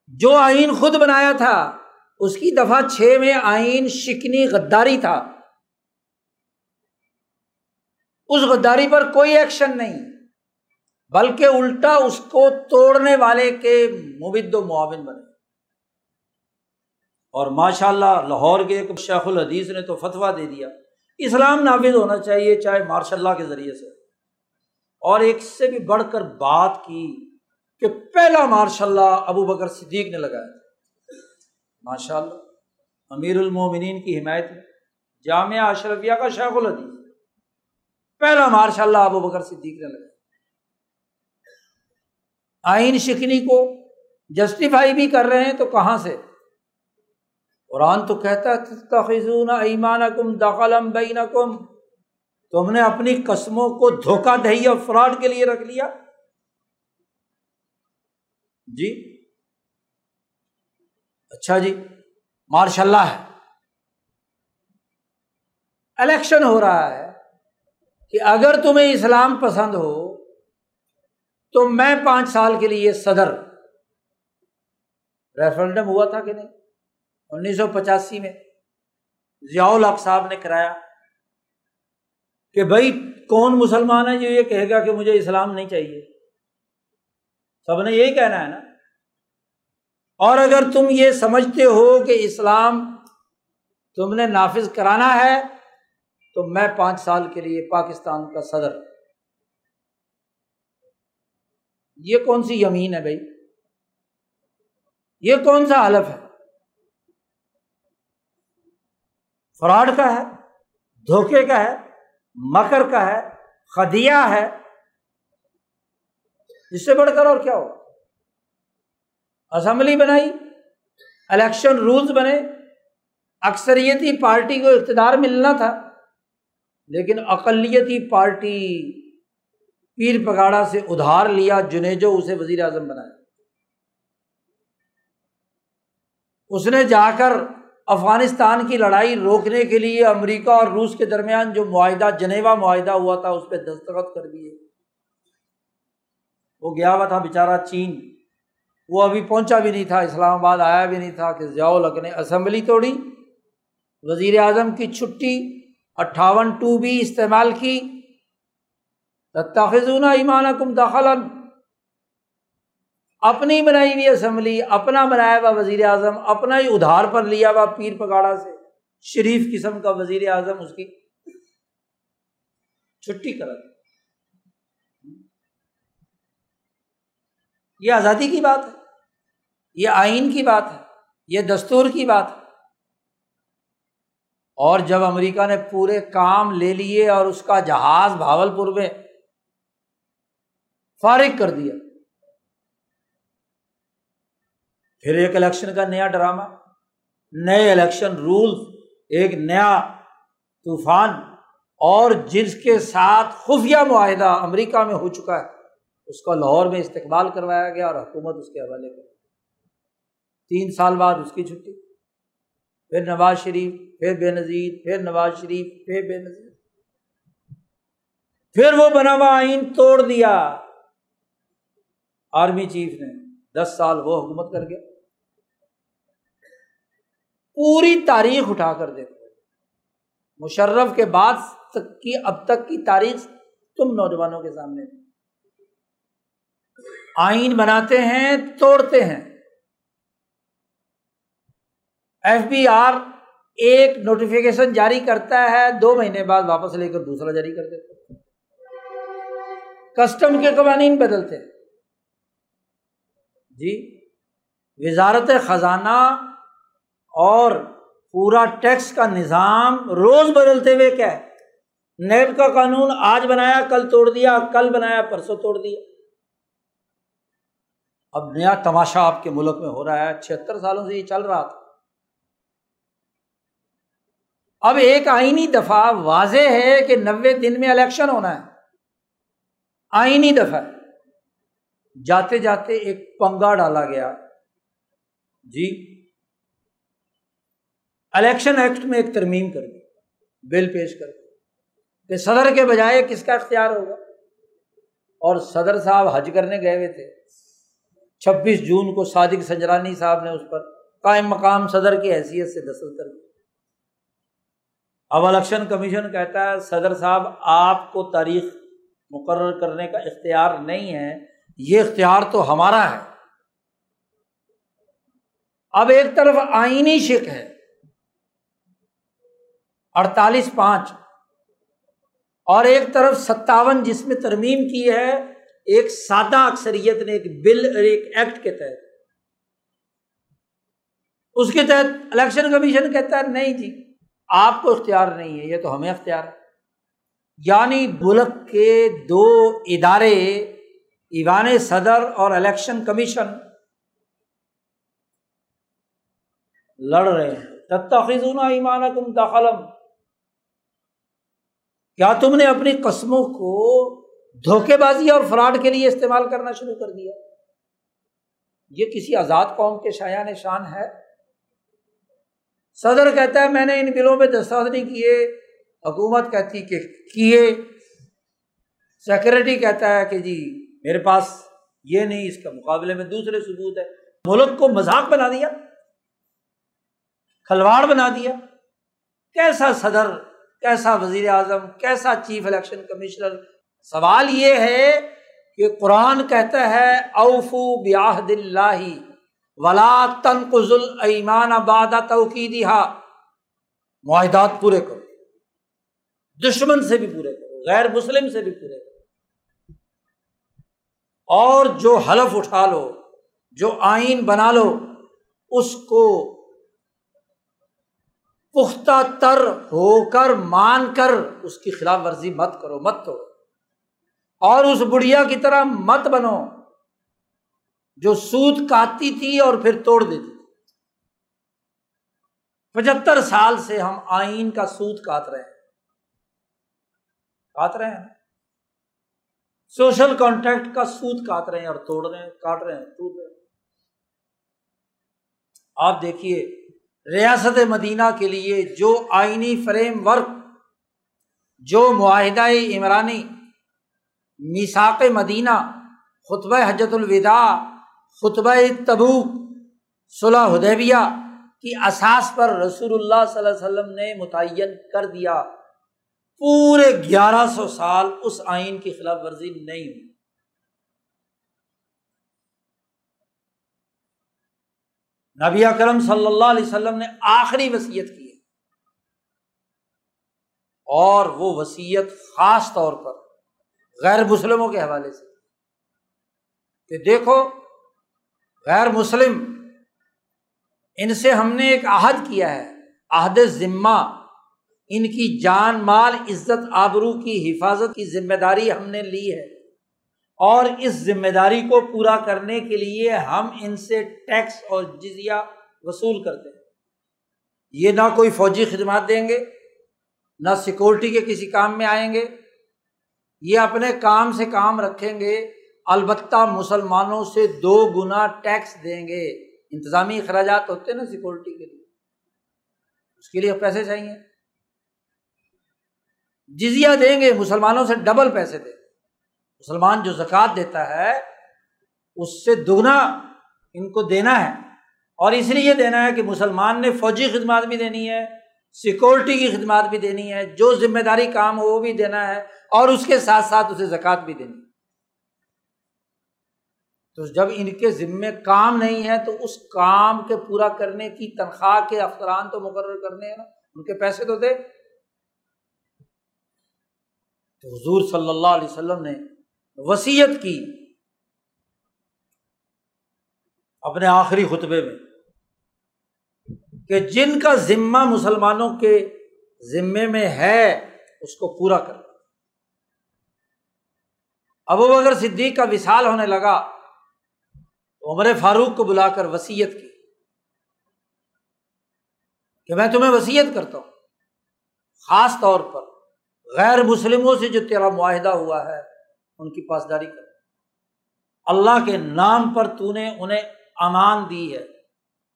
جو آئین خود بنایا تھا، اس کی دفعہ چھ میں آئین شکنی غداری تھا۔ اس غداری پر کوئی ایکشن نہیں، بلکہ الٹا اس کو توڑنے والے کے مبد و معاون بنے۔ اور ماشاء اللہ لاہور کے ایک شیخ الحدیث نے تو فتویٰ دے دیا۔ اسلام نافذ ہونا چاہیے چاہے ماشاء اللہ کے ذریعے سے۔ اور ایک سے بھی بڑھ کر بات کی کہ پہلا ماشاء اللہ ابو بکر صدیق نے لگایا تھا۔ ماشاء اللہ امیر المومنین کی حمایت میں جامعہ اشرفیہ کا شیخ الحدیث۔ پہلا ماشاء اللہ ابو بکر صدیق نے لگایا۔ آئین شکنی کو جسٹیفائی بھی کر رہے ہیں تو کہاں سے؟ قرآن تو کہتا ہے ایمان کم دخلم بین کم تم نے اپنی قسموں کو دھوکہ دہی اور فراڈ کے لیے رکھ لیا۔ جی؟ اچھا جی ماشاء اللہ ہے۔ الیکشن ہو رہا ہے کہ اگر تمہیں اسلام پسند ہو، تو میں پانچ سال کے لیے صدر۔ ریفرنڈم ہوا تھا کہ نہیں؟ انیس سو پچاسی میں ضیاء الحق صاحب نے کرایا کہ بھائی کون مسلمان ہے جو یہ کہے گا کہ مجھے اسلام نہیں چاہیے؟ سب نے یہی کہنا ہے نا۔ اور اگر تم یہ سمجھتے ہو کہ اسلام تم نے نافذ کرانا ہے، تو میں پانچ سال کے لیے پاکستان کا صدر۔ یہ کون سی یمین ہے بھائی؟ یہ کون سا حلف ہے؟ فراڈ کا ہے، دھوکے کا ہے، مکر کا ہے خدیا ہے۔ اس سے بڑھ کر اور کیا ہو؟ اسمبلی بنائی، الیکشن رولس بنے۔ اکثریتی پارٹی کو اقتدار ملنا تھا، لیکن اقلیتی پارٹی پیر پگاڑا سے ادھار لیا جنیجو اسے وزیر اعظم بنایا۔ اس نے جا کر افغانستان کی لڑائی روکنے کے لیے امریکہ اور روس کے درمیان جو معاہدہ، جنیوا معاہدہ ہوا تھا، اس پہ دستخط کر دیے۔ وہ گیا ہوا تھا بےچارا چین۔ وہ ابھی پہنچا بھی نہیں تھا، اسلام آباد آیا بھی نہیں تھا کہ ضیاء الگ نے اسمبلی توڑی۔ وزیر اعظم کی چھٹی اٹھاون ٹو بھی استعمال کی۔ تاخذون ایمان کم داخل اپنی بنائی ہوئی اسمبلی، اپنا بنایا ہوا وزیر اعظم، اپنا ہی ادھار پر لیا ہوا پیر پگاڑا سے۔ شریف قسم کا وزیر اعظم اس کی چھٹی کر یہ آزادی کی بات ہے، یہ آئین کی بات ہے، یہ دستور کی بات ہے۔ اور جب امریکہ نے پورے کام لے لیے اور اس کا جہاز بھاول پور میں فارغ کر دیا پھر ایک الیکشن کا نیا ڈرامہ، نئے الیکشن رولس ایک نیا طوفان، اور جس کے ساتھ خفیہ معاہدہ امریکہ میں ہو چکا ہے، اس کا لاہور میں استقبال کروایا گیا اور حکومت اس کے حوالے کر تین سال بعد اس کی چھٹی۔ پھر نواز شریف، پھر بے نظیر، پھر نواز شریف، پھر بے نظیر۔ پھر وہ بنا ہوا آئین توڑ دیا۔ آرمی چیف نے دس سال وہ حکومت کر گیا۔ پوری تاریخ اٹھا کر دیتے مشرف کے بعد تک کی، اب تک کی تاریخ تم نوجوانوں کے سامنے۔ آئین بناتے ہیں، توڑتے ہیں۔ ایف بی آر ایک نوٹیفیکیشن جاری کرتا ہے، دو مہینے بعد واپس لے کر دوسرا جاری کر دیتے کسٹم کے قوانین بدلتے جی وزارت خزانہ اور پورا ٹیکس کا نظام روز بدلتے ہوئے کیا ہے؟ نیب کا قانون آج بنایا، کل توڑ دیا، کل بنایا، پرسوں توڑ دیا۔ اب نیا تماشا آپ کے ملک میں ہو رہا ہے، چھہتر سالوں سے یہ چل رہا تھا۔ اب ایک آئینی دفعہ واضح ہے کہ نوے دن میں الیکشن ہونا ہے۔ آئینی دفعہ۔ جاتے جاتے ایک پنگا ڈالا گیا۔ جی الیکشن ایکٹ میں ایک ترمیم کر دی، بل پیش کر کہ صدر کے بجائے کس کا اختیار ہوگا؟ اور صدر صاحب حج کرنے گئے ہوئے تھے۔ چھبیس جون کو صادق سنجرانی صاحب نے اس پر قائم مقام صدر کی حیثیت سے دستخط کر دی اب الیکشن کمیشن کہتا ہے، صدر صاحب، آپ کو تاریخ مقرر کرنے کا اختیار نہیں ہے، یہ اختیار تو ہمارا ہے۔ اب ایک طرف آئینی شک ہے۔ اڑتالیس پانچ۔ اور ایک طرف ستاون جس میں ترمیم کی ہے، ایک سادہ اکثریت نے ایک بل اور ایک ایکٹ کے تحت۔ اس کے تحت الیکشن کمیشن کہتا ہے، نہیں جی آپ کو اختیار نہیں ہے، یہ تو ہمیں اختیار ہے۔ یعنی ملک کے دو ادارے، ایوان صدر اور الیکشن کمیشن، لڑ رہے ہیں۔ تتخذون ایمان کم دخلم کیا تم نے اپنی قسموں کو دھوکے بازی اور فراڈ کے لیے استعمال کرنا شروع کر دیا؟ یہ کسی آزاد قوم کے شاع نشان ہے؟ صدر کہتا ہے، میں نے ان بلوں میں دستخط نہیں کیے۔ حکومت کہتی کہ کیے۔ سیکرٹری کہتا ہے کہ جی میرے پاس یہ نہیں، اس کے مقابلے میں دوسرے ثبوت ہے ملک کو مذاق بنا دیا، کھلواڑ بنا دیا۔ کیسا صدر کیسا وزیر اعظم، کیسا چیف الیکشن کمشنر؟ سوال یہ ہے کہ قرآن کہتا ہے، اوفو بیاہد اللہ، ولا تنقز المان آباد توقیدی معاہدات پورے کرو، دشمن سے بھی پورے کرو، غیر مسلم سے بھی پورے کرو۔ اور جو حلف اٹھا لو، جو آئین بنا لو، اس کو پختہ تر ہو کر، مان کر اس کی خلاف ورزی مت کرو مت کرو اور اس بڑھیا کی طرح مت بنو جو سود کاٹتی تھی اور پھر توڑ دیتی تھی۔ پچہتر سال سے ہم آئین کا سود کاٹ رہے ہیں۔ کاٹ رہے ہیں۔ سوشل کانٹیکٹ کا سود کاٹ رہے ہیں اور توڑ رہے ہیں، کاٹ رہے ہیں، ٹوٹ رہے ہیں۔ آپ دیکھیے ریاست مدینہ کے لیے جو آئینی فریم ورک، جو معاہدہ عمرانی میساک مدینہ، خطبہ حجت الوداع، خطبہ تبوک، صلح حدیبیہ کی اساس پر رسول اللہ صلی اللہ علیہ وسلم نے متعین کر دیا۔ پورے گیارہ سو سال اس آئین کی خلاف ورزی نہیں ہوئی۔ نبی اکرم صلی اللہ علیہ وسلم نے آخری وسیعت کی ہے۔ اور وہ وسیعت خاص طور پر غیر مسلموں کے حوالے سے۔ کہ دیکھو، غیر مسلم، ان سے ہم نے ایک عہد کیا ہے، عہد ذمہ۔ ان کی جان، مال، عزت، آبرو کی حفاظت کی ذمہ داری ہم نے لی ہے۔ اور اس ذمہ داری کو پورا کرنے کے لیے ہم ان سے ٹیکس اور جزیا وصول کرتے ہیں۔ یہ نہ کوئی فوجی خدمات دیں گے، نہ سیکورٹی کے کسی کام میں آئیں گے۔ یہ اپنے کام سے کام رکھیں گے، البتہ مسلمانوں سے دو گنا ٹیکس دیں گے۔ انتظامی اخراجات ہوتے ہیں نا سیکورٹی کے لیے۔ اس کے لیے پیسے چاہیے۔ جزیا دیں گے، مسلمانوں سے ڈبل پیسے دیں گے۔ مسلمان جو زکوٰۃ دیتا ہے، اس سے دگنا ان کو دینا ہے۔ اور اس لیے دینا ہے کہ مسلمان نے فوجی خدمات بھی دینی ہے، سیکورٹی کی خدمات بھی دینی ہے، جو ذمہ داری کام ہو وہ بھی دینا ہے، اور اس کے ساتھ ساتھ اسے زکوٰۃ بھی دینی تو جب ان کے ذمے کام نہیں ہے تو اس کام کے پورا کرنے کی تنخواہ کے افسران تو مقرر کرنے ہیں نا۔ ان کے پیسے تو دے۔ تو حضور صلی اللہ علیہ وسلم نے وسیعت کی اپنے آخری خطبے میں کہ جن کا ذمہ مسلمانوں کے ذمے میں ہے، اس کو پورا کر۔ ابو بکر صدیق کا وشال ہونے لگا تو عمر فاروق کو بلا کر وسیعت کی کہ میں تمہیں وسیعت کرتا ہوں، خاص طور پر غیر مسلموں سے جو تیرا معاہدہ ہوا ہے۔ ان کی پاسداری کر اللہ کے نام پر تو نے انہیں امان دی ہے۔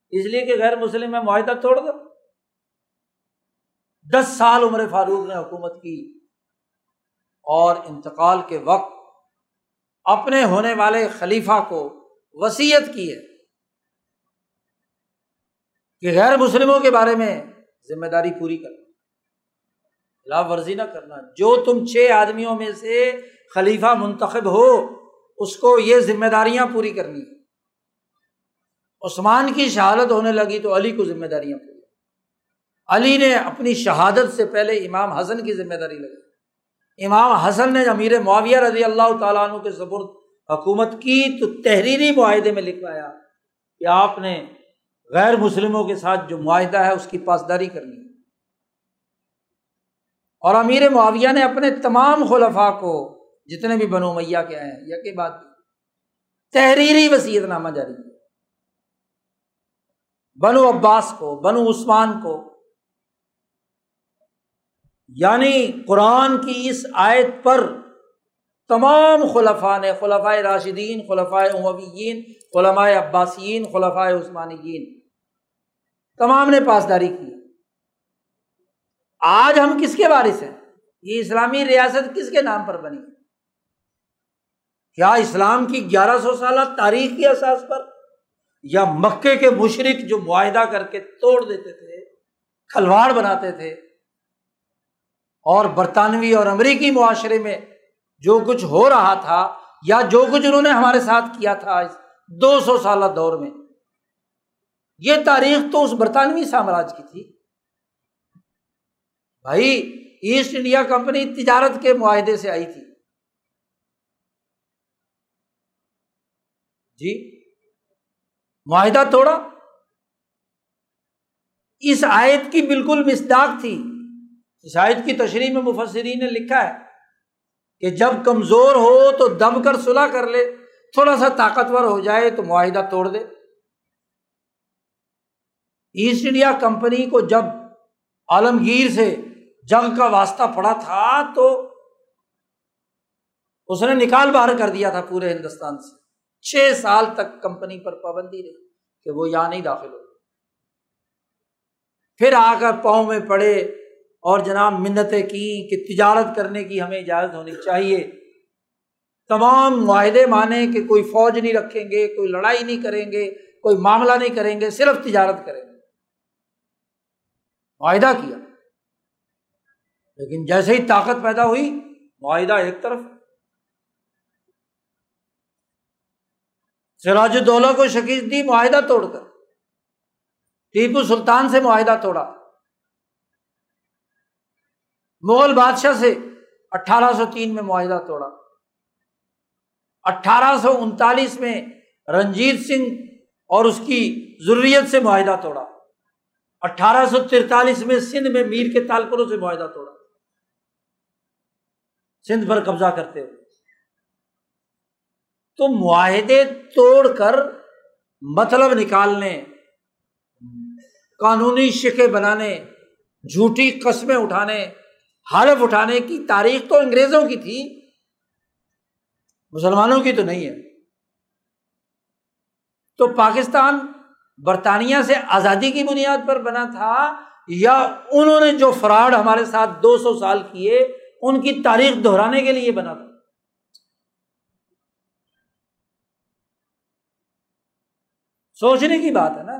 اس لیے کہ غیر مسلم میں معاہدہ توڑ دو۔ دس سال عمر فاروق نے حکومت کی اور انتقال کے وقت اپنے ہونے والے خلیفہ کو وسیعت کی ہے کہ غیر مسلموں کے بارے میں ذمہ داری پوری کرنا، خلاف ورزی نہ کرنا۔ جو تم چھ آدمیوں میں سے خلیفہ منتخب ہو، اس کو یہ ذمہ داریاں پوری کرنی عثمان کی شہادت ہونے لگی تو علی کو ذمہ داریاں پوری۔ علی نے اپنی شہادت سے پہلے امام حسن کی ذمہ داری لگائی۔ امام حسن نے امیر معاویہ رضی اللہ تعالیٰ عنہ کے سبرد حکومت کی تو تحریری معاہدے میں لکھوایا کہ آپ نے غیر مسلموں کے ساتھ جو معاہدہ ہے اس کی پاسداری کرنی اور امیر معاویہ نے اپنے تمام خلفاء کو جتنے بھی بنو میاں کے آئے ہیں یا کہ بات تحریری وسیعت نامہ جاری کیا بنو عباس کو، بنو عثمان کو یعنی قرآن کی اس آیت پر تمام خلفاء نے خلفۂ راشدین خلفۂ امویین علماء عباسین خلفۂ عثمانیین، تمام نے پاسداری کی۔ آج ہم کس کے بارش ہیں؟ یہ اسلامی ریاست کس کے نام پر بنی کیا اسلام کی گیارہ سو سالہ تاریخ کی احساس پر یا مکے کے مشرق جو معاہدہ کر کے توڑ دیتے تھے، کھلواڑ بناتے تھے، اور برطانوی اور امریکی معاشرے میں جو کچھ ہو رہا تھا یا جو کچھ انہوں نے ہمارے ساتھ کیا تھا اس دو سو سالہ دور میں، یہ تاریخ تو اس برطانوی سامراج کی تھی۔ بھائی، ایسٹ انڈیا کمپنی تجارت کے معاہدے سے آئی تھی۔ جی؟ معاہدہ توڑا؟ اس آیت کی بالکل مستاق تھی۔ اس آیت کی تشریح میں مفسرین نے لکھا ہے کہ جب کمزور ہو تو دب کر سلا کر لے، تھوڑا سا طاقتور ہو جائے تو معاہدہ توڑ دے۔ ایسٹ انڈیا کمپنی کو جب عالمگیر سے جنگ کا واسطہ پڑا تھا تو اس نے نکال باہر کر دیا تھا پورے ہندوستان سے۔ چھ سال تک کمپنی پر پابندی رہی کہ وہ یہاں نہیں داخل ہو پھر آ کر پاؤں میں پڑے اور جناب منتیں کی کہ تجارت کرنے کی ہمیں اجازت ہونی چاہیے۔ تمام معاہدے مانے کہ کوئی فوج نہیں رکھیں گے، کوئی لڑائی نہیں کریں گے، کوئی معاملہ نہیں کریں گے، صرف تجارت کریں گے۔ معاہدہ کیا۔ لیکن جیسے ہی طاقت پیدا ہوئی، معاہدہ ایک طرف سراج الدولہ کو شکست دی، معاہدہ توڑ کر۔ ٹیپو سلطان سے معاہدہ توڑا۔ مغل بادشاہ سے اٹھارہ سو تین میں معاہدہ توڑا۔ اٹھارہ سو انتالیس میں رنجیت سنگھ اور اس کی ضروریت سے معاہدہ توڑا۔ اٹھارہ سو ترتالیس میں سندھ میں میر کے تالپروں سے معاہدہ توڑا۔ سندھ پر قبضہ کرتے ہوئے۔ تو معاہدے توڑ کر مطلب نکالنے، قانونی شکے بنانے، جھوٹی قسمیں اٹھانے حلف اٹھانے کی تاریخ تو انگریزوں کی تھی، مسلمانوں کی تو نہیں ہے۔ تو پاکستان برطانیہ سے آزادی کی بنیاد پر بنا تھا، یا انہوں نے جو فراڈ ہمارے ساتھ دو سو سال کیے، ان کی تاریخ دہرانے کے لیے بنا تھا۔ سوچنے کی بات ہے نا۔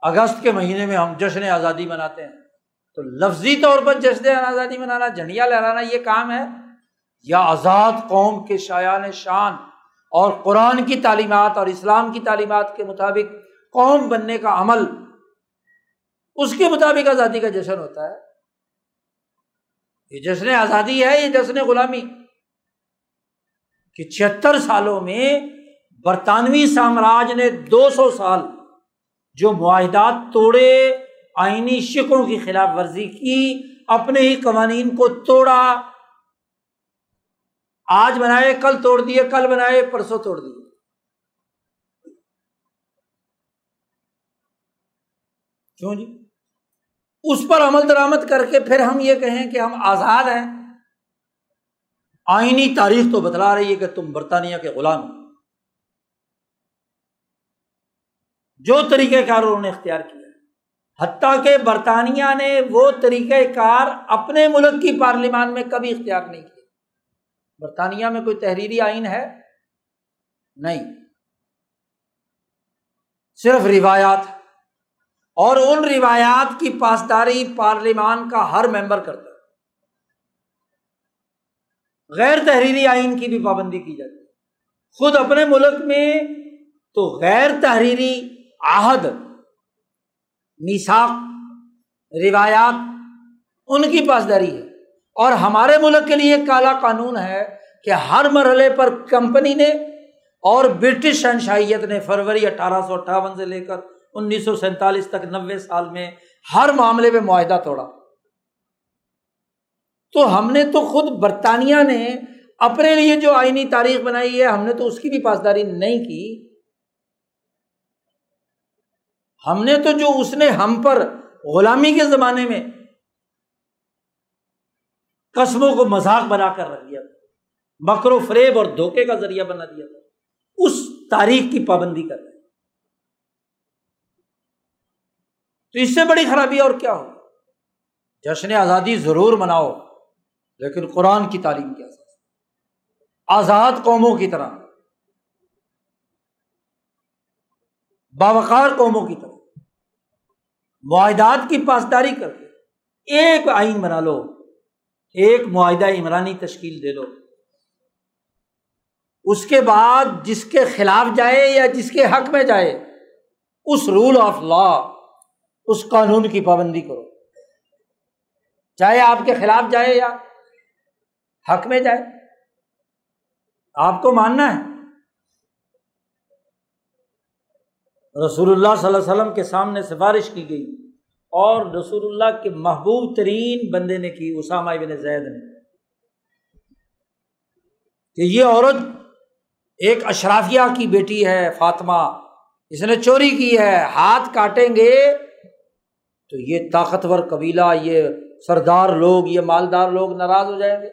اگست کے مہینے میں ہم جشن آزادی مناتے ہیں۔ تو لفظی طور پر جشن آزادی منانا جھنڈیا لہرانا یہ کام ہے۔ یا آزاد قوم کے شایان شان اور قرآن کی تعلیمات اور اسلام کی تعلیمات کے مطابق قوم بننے کا عمل۔ اس کے مطابق آزادی کا جشن ہوتا ہے۔ یہ جشن آزادی ہے، یہ جشن غلامی۔ کہ چھتر سالوں میں برطانوی سامراج نے دو سو سال جو معاہدات توڑے، آئینی شکوں کی خلاف ورزی کی، اپنے ہی قوانین کو توڑا۔ آج بنائے، کل توڑ دیے، کل بنائے، پرسوں توڑ دیے۔ کیوں جی؟ اس پر عمل درآمد کر کے پھر ہم یہ کہیں کہ ہم آزاد ہیں۔ آئینی تاریخ تو بتلا رہی ہے کہ تم برطانیہ کے غلام ہو جو طریقہ کار انہوں نے اختیار کیا حتیٰ کہ برطانیہ نے وہ طریقہ کار اپنے ملک کی پارلیمان میں کبھی اختیار نہیں کیا۔ برطانیہ میں کوئی تحریری آئین ہے؟ نہیں۔ صرف روایات۔ اور ان روایات کی پاسداری پارلیمان کا ہر ممبر کرتا ہے۔ غیر تحریری آئین کی بھی پابندی کی جاتی ہے۔ خود اپنے ملک میں تو غیر تحریری آہد میساک روایات، ان کی پاسداری ہے۔ اور ہمارے ملک کے لیے کالا قانون ہے کہ ہر مرحلے پر کمپنی نے اور برٹش شہنشاہیت نے فروری اٹھارہ سو اٹھاون سے لے کر انیس سو سینتالیس تک نوے سال میں ہر معاملے میں معاہدہ توڑا۔ تو ہم نے تو خود برطانیہ نے اپنے لیے جو آئینی تاریخ بنائی ہے، ہم نے تو اس کی بھی پاسداری نہیں کی۔ ہم نے تو جو اس نے ہم پر غلامی کے زمانے میں قسموں کو مذاق بنا کر رکھ دیا تھا، مکر و فریب اور دھوکے کا ذریعہ بنا دیا تھا، اس تاریخ کی پابندی کر رہے تو اس سے بڑی خرابی اور کیا ہو جشن آزادی ضرور مناؤ، لیکن قرآن کی تعلیم کے اساس۔ آزاد قوموں کی طرح۔ باوقار قوموں کی طرح۔ معاہدات کی پاسداری کر کے ایک آئین بنا لو، ایک معاہدہ عمرانی تشکیل دے دو۔ اس کے بعد جس کے خلاف جائے یا جس کے حق میں جائے، اس رول آف لا اس قانون کی پابندی کرو۔ چاہے آپ کے خلاف جائے یا حق میں جائے، آپ کو ماننا ہے۔ رسول اللہ صلی اللہ علیہ وسلم کے سامنے سفارش کی گئی اور رسول اللہ کے محبوب ترین بندے نے کی، اسامہ بن زید نے۔ کہ یہ عورت ایک اشرافیہ کی بیٹی ہے، فاطمہ۔ اس نے چوری کی ہے، ہاتھ کاٹیں گے۔ تو یہ طاقتور قبیلہ، یہ سردار لوگ، یہ مالدار لوگ ناراض ہو جائیں گے۔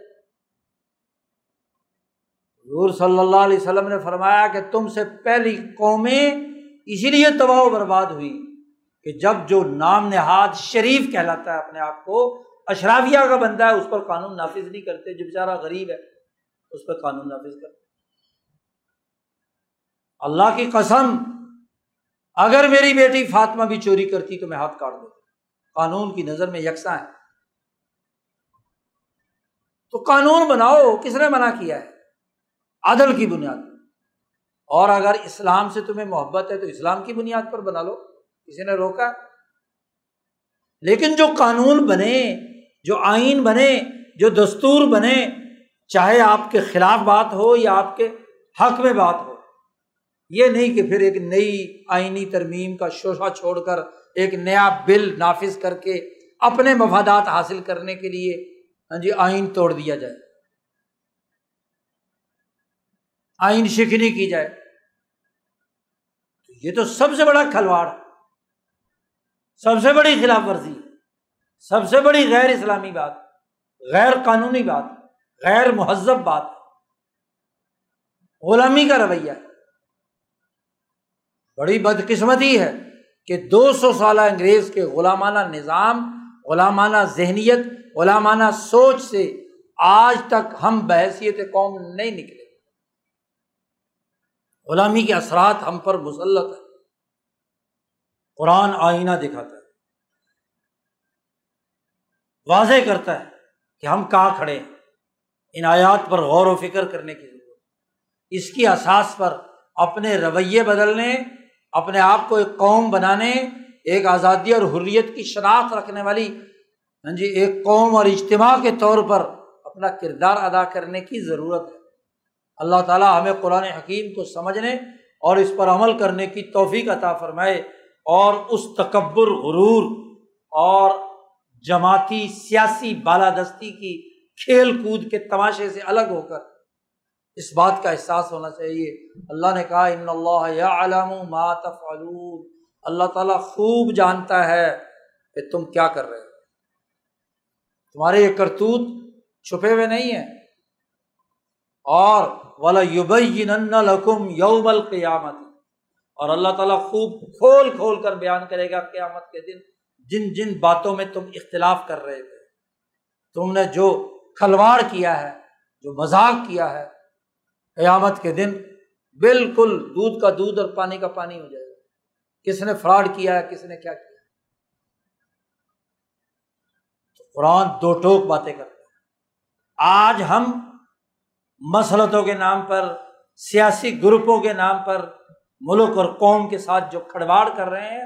حضور صلی اللہ علیہ وسلم نے فرمایا کہ تم سے پہلی قومیں اسی لیے تباہ و برباد ہوئی کہ جب جو نام نہاد شریف کہلاتا ہے اپنے آپ کو، اشرافیہ کا بندہ ہے، اس پر قانون نافذ نہیں کرتے، جو بیچارہ غریب ہے، اس پر قانون نافذ کرتے۔ اللہ کی قسم، اگر میری بیٹی فاطمہ بھی چوری کرتی تو میں ہاتھ کاٹ دوں قانون کی نظر میں یکساں ہے۔ تو قانون بناؤ، کس نے منع کیا ہے؟ عدل کی بنیاد۔ اور اگر اسلام سے تمہیں محبت ہے تو اسلام کی بنیاد پر بنا لو۔ کسی نے روکا؟ لیکن جو قانون بنے، جو آئین بنے، جو دستور بنے، چاہے آپ کے خلاف بات ہو یا آپ کے حق میں بات ہو، یہ نہیں کہ پھر ایک نئی آئینی ترمیم کا شوشہ چھوڑ کر ایک نیا بل نافذ کر کے اپنے مفادات حاصل کرنے کے لیے ہاں جی آئین توڑ دیا جائے۔ آئین شکنی کی جائے۔ تو یہ تو سب سے بڑا کھلواڑ، سب سے بڑی خلاف ورزی، سب سے بڑی غیر اسلامی بات، غیر قانونی بات، غیر مہذب بات۔ غلامی کا رویہ۔ بڑی بدقسمتی ہے کہ دو سو سالہ انگریز کے غلامانہ نظام، غلامانہ ذہنیت، غلامانہ سوچ سے آج تک ہم بحثیت قوم نہیں نکلے۔ غلامی کے اثرات ہم پر مسلط ہے قرآن آئینہ دکھاتا ہے۔ واضح کرتا ہے کہ ہم کہاں کھڑے ہیں۔ ان آیات پر غور و فکر کرنے کی ضرورت اس کی اساس پر اپنے رویے بدلنے، اپنے آپ کو ایک قوم بنانے، ایک آزادی اور حریت کی شناخت رکھنے والی ہاں جی ایک قوم اور اجتماع کے طور پر اپنا کردار ادا کرنے کی ضرورت ہے۔ اللہ تعالیٰ ہمیں قرآن حکیم کو سمجھنے اور اس پر عمل کرنے کی توفیق عطا فرمائے اور اس تکبر، غرور اور جماعتی سیاسی بالادستی کی کھیل کود کے تماشے سے الگ ہو کر اس بات کا احساس ہونا چاہیے۔ اللہ نے کہا، ان اللہ یا علام اللہ تعالیٰ خوب جانتا ہے کہ تم کیا کر رہے ہو۔ تمہارے یہ کرتوت چھپے ہوئے نہیں ہیں۔ اور والا لکم یوم القیامت اور اللہ تعالیٰ خوب کھول کھول کر بیان کرے گا قیامت کے دن، جن جن باتوں میں تم اختلاف کر رہے تھے۔ تم نے جو کھلواڑ کیا ہے، جو مذاق کیا ہے، قیامت کے دن بالکل دودھ کا دودھ اور پانی کا پانی ہو جائے گا۔ کس نے فراڈ کیا ہے، کس نے کیا کیا قرآن دو ٹوک باتیں کرتے ہیں آج ہم مسلطوں کے نام پر، سیاسی گروپوں کے نام پر، ملک اور قوم کے ساتھ جو کھڑواڑ کر رہے ہیں،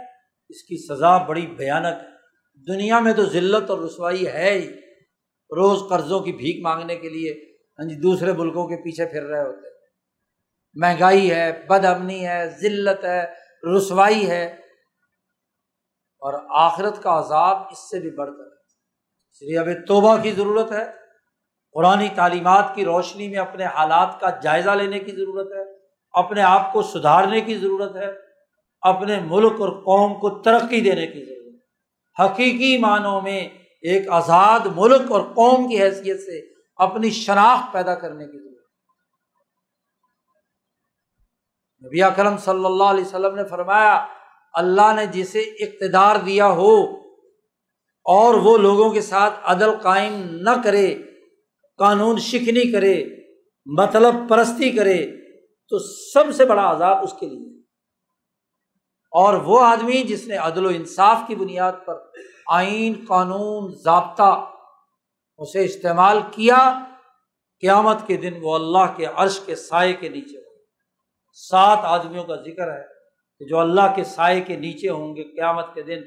اس کی سزا بڑی بھیانک ہے۔ دنیا میں تو ذلت اور رسوائی ہے ہی۔ روز قرضوں کی بھیک مانگنے کے لیے ہاں جی دوسرے ملکوں کے پیچھے پھر رہے ہوتے ہیں۔ مہنگائی ہے، بد امنی ہے، ذلت ہے، رسوائی ہے۔ اور آخرت کا عذاب اس سے بھی بڑھ کر اس لیے ابھی توبہ کی ضرورت ہے۔ قرآن تعلیمات کی روشنی میں اپنے حالات کا جائزہ لینے کی ضرورت ہے، اپنے آپ کو سدھارنے کی ضرورت ہے، اپنے ملک اور قوم کو ترقی دینے کی ضرورت ہے۔ حقیقی معنوں میں ایک آزاد ملک اور قوم کی حیثیت سے اپنی شناخت پیدا کرنے کی ضرورت ہے۔ نبی اکرم صلی اللہ علیہ وسلم نے فرمایا، اللہ نے جسے اقتدار دیا ہو اور وہ لوگوں کے ساتھ عدل قائم نہ کرے قانون شکنی کرے مطلب پرستی کرے، تو سب سے بڑا عذاب اس کے لیے اور وہ آدمی جس نے عدل و انصاف کی بنیاد پر آئین، قانون، ضابطہ اسے استعمال کیا، قیامت کے دن وہ اللہ کے عرش کے سائے کے نیچے ہو سات آدمیوں کا ذکر ہے کہ جو اللہ کے سائے کے نیچے ہوں گے، قیامت کے دن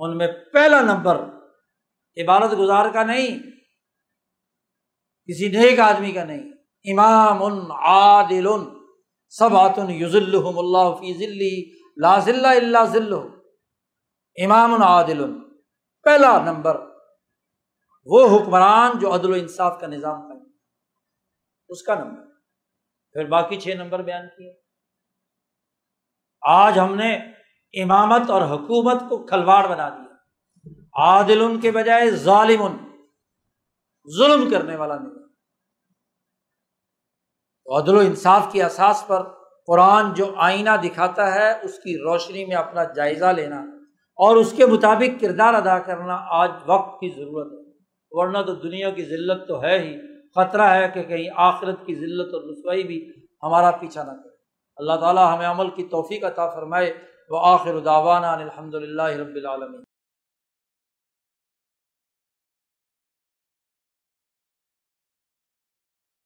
ان میں پہلا نمبر عبادت گزار کا نہیں کسی نیک آدمی کا نہیں۔ امام عادل سب آتن یوز اللہ فی ذلی، لا ذلہ اللہ ذل امام عادل، پہلا نمبر۔ وہ حکمران جو عدل و انصاف کا نظام کریں اس کا نمبر۔ پھر باقی چھ نمبر بیان کیے۔ آج ہم نے امامت اور حکومت کو کھلواڑ بنا دیا۔ عادل ان کے بجائے ظالم۔ ان ظلم کرنے والا نہیں تو عدل و انصاف کی اساس پر قرآن جو آئینہ دکھاتا ہے، اس کی روشنی میں اپنا جائزہ لینا اور اس کے مطابق کردار ادا کرنا آج وقت کی ضرورت ہے۔ ورنہ تو دنیا کی ذلت تو ہے ہی۔ خطرہ ہے کہ کہیں آخرت کی ذلت اور رسوائی بھی ہمارا پیچھا نہ کرے۔ اللہ تعالیٰ ہمیں عمل کی توفیق عطا فرمائے۔ وہ آخر داوانہ الحمد للہ رب العالمین۔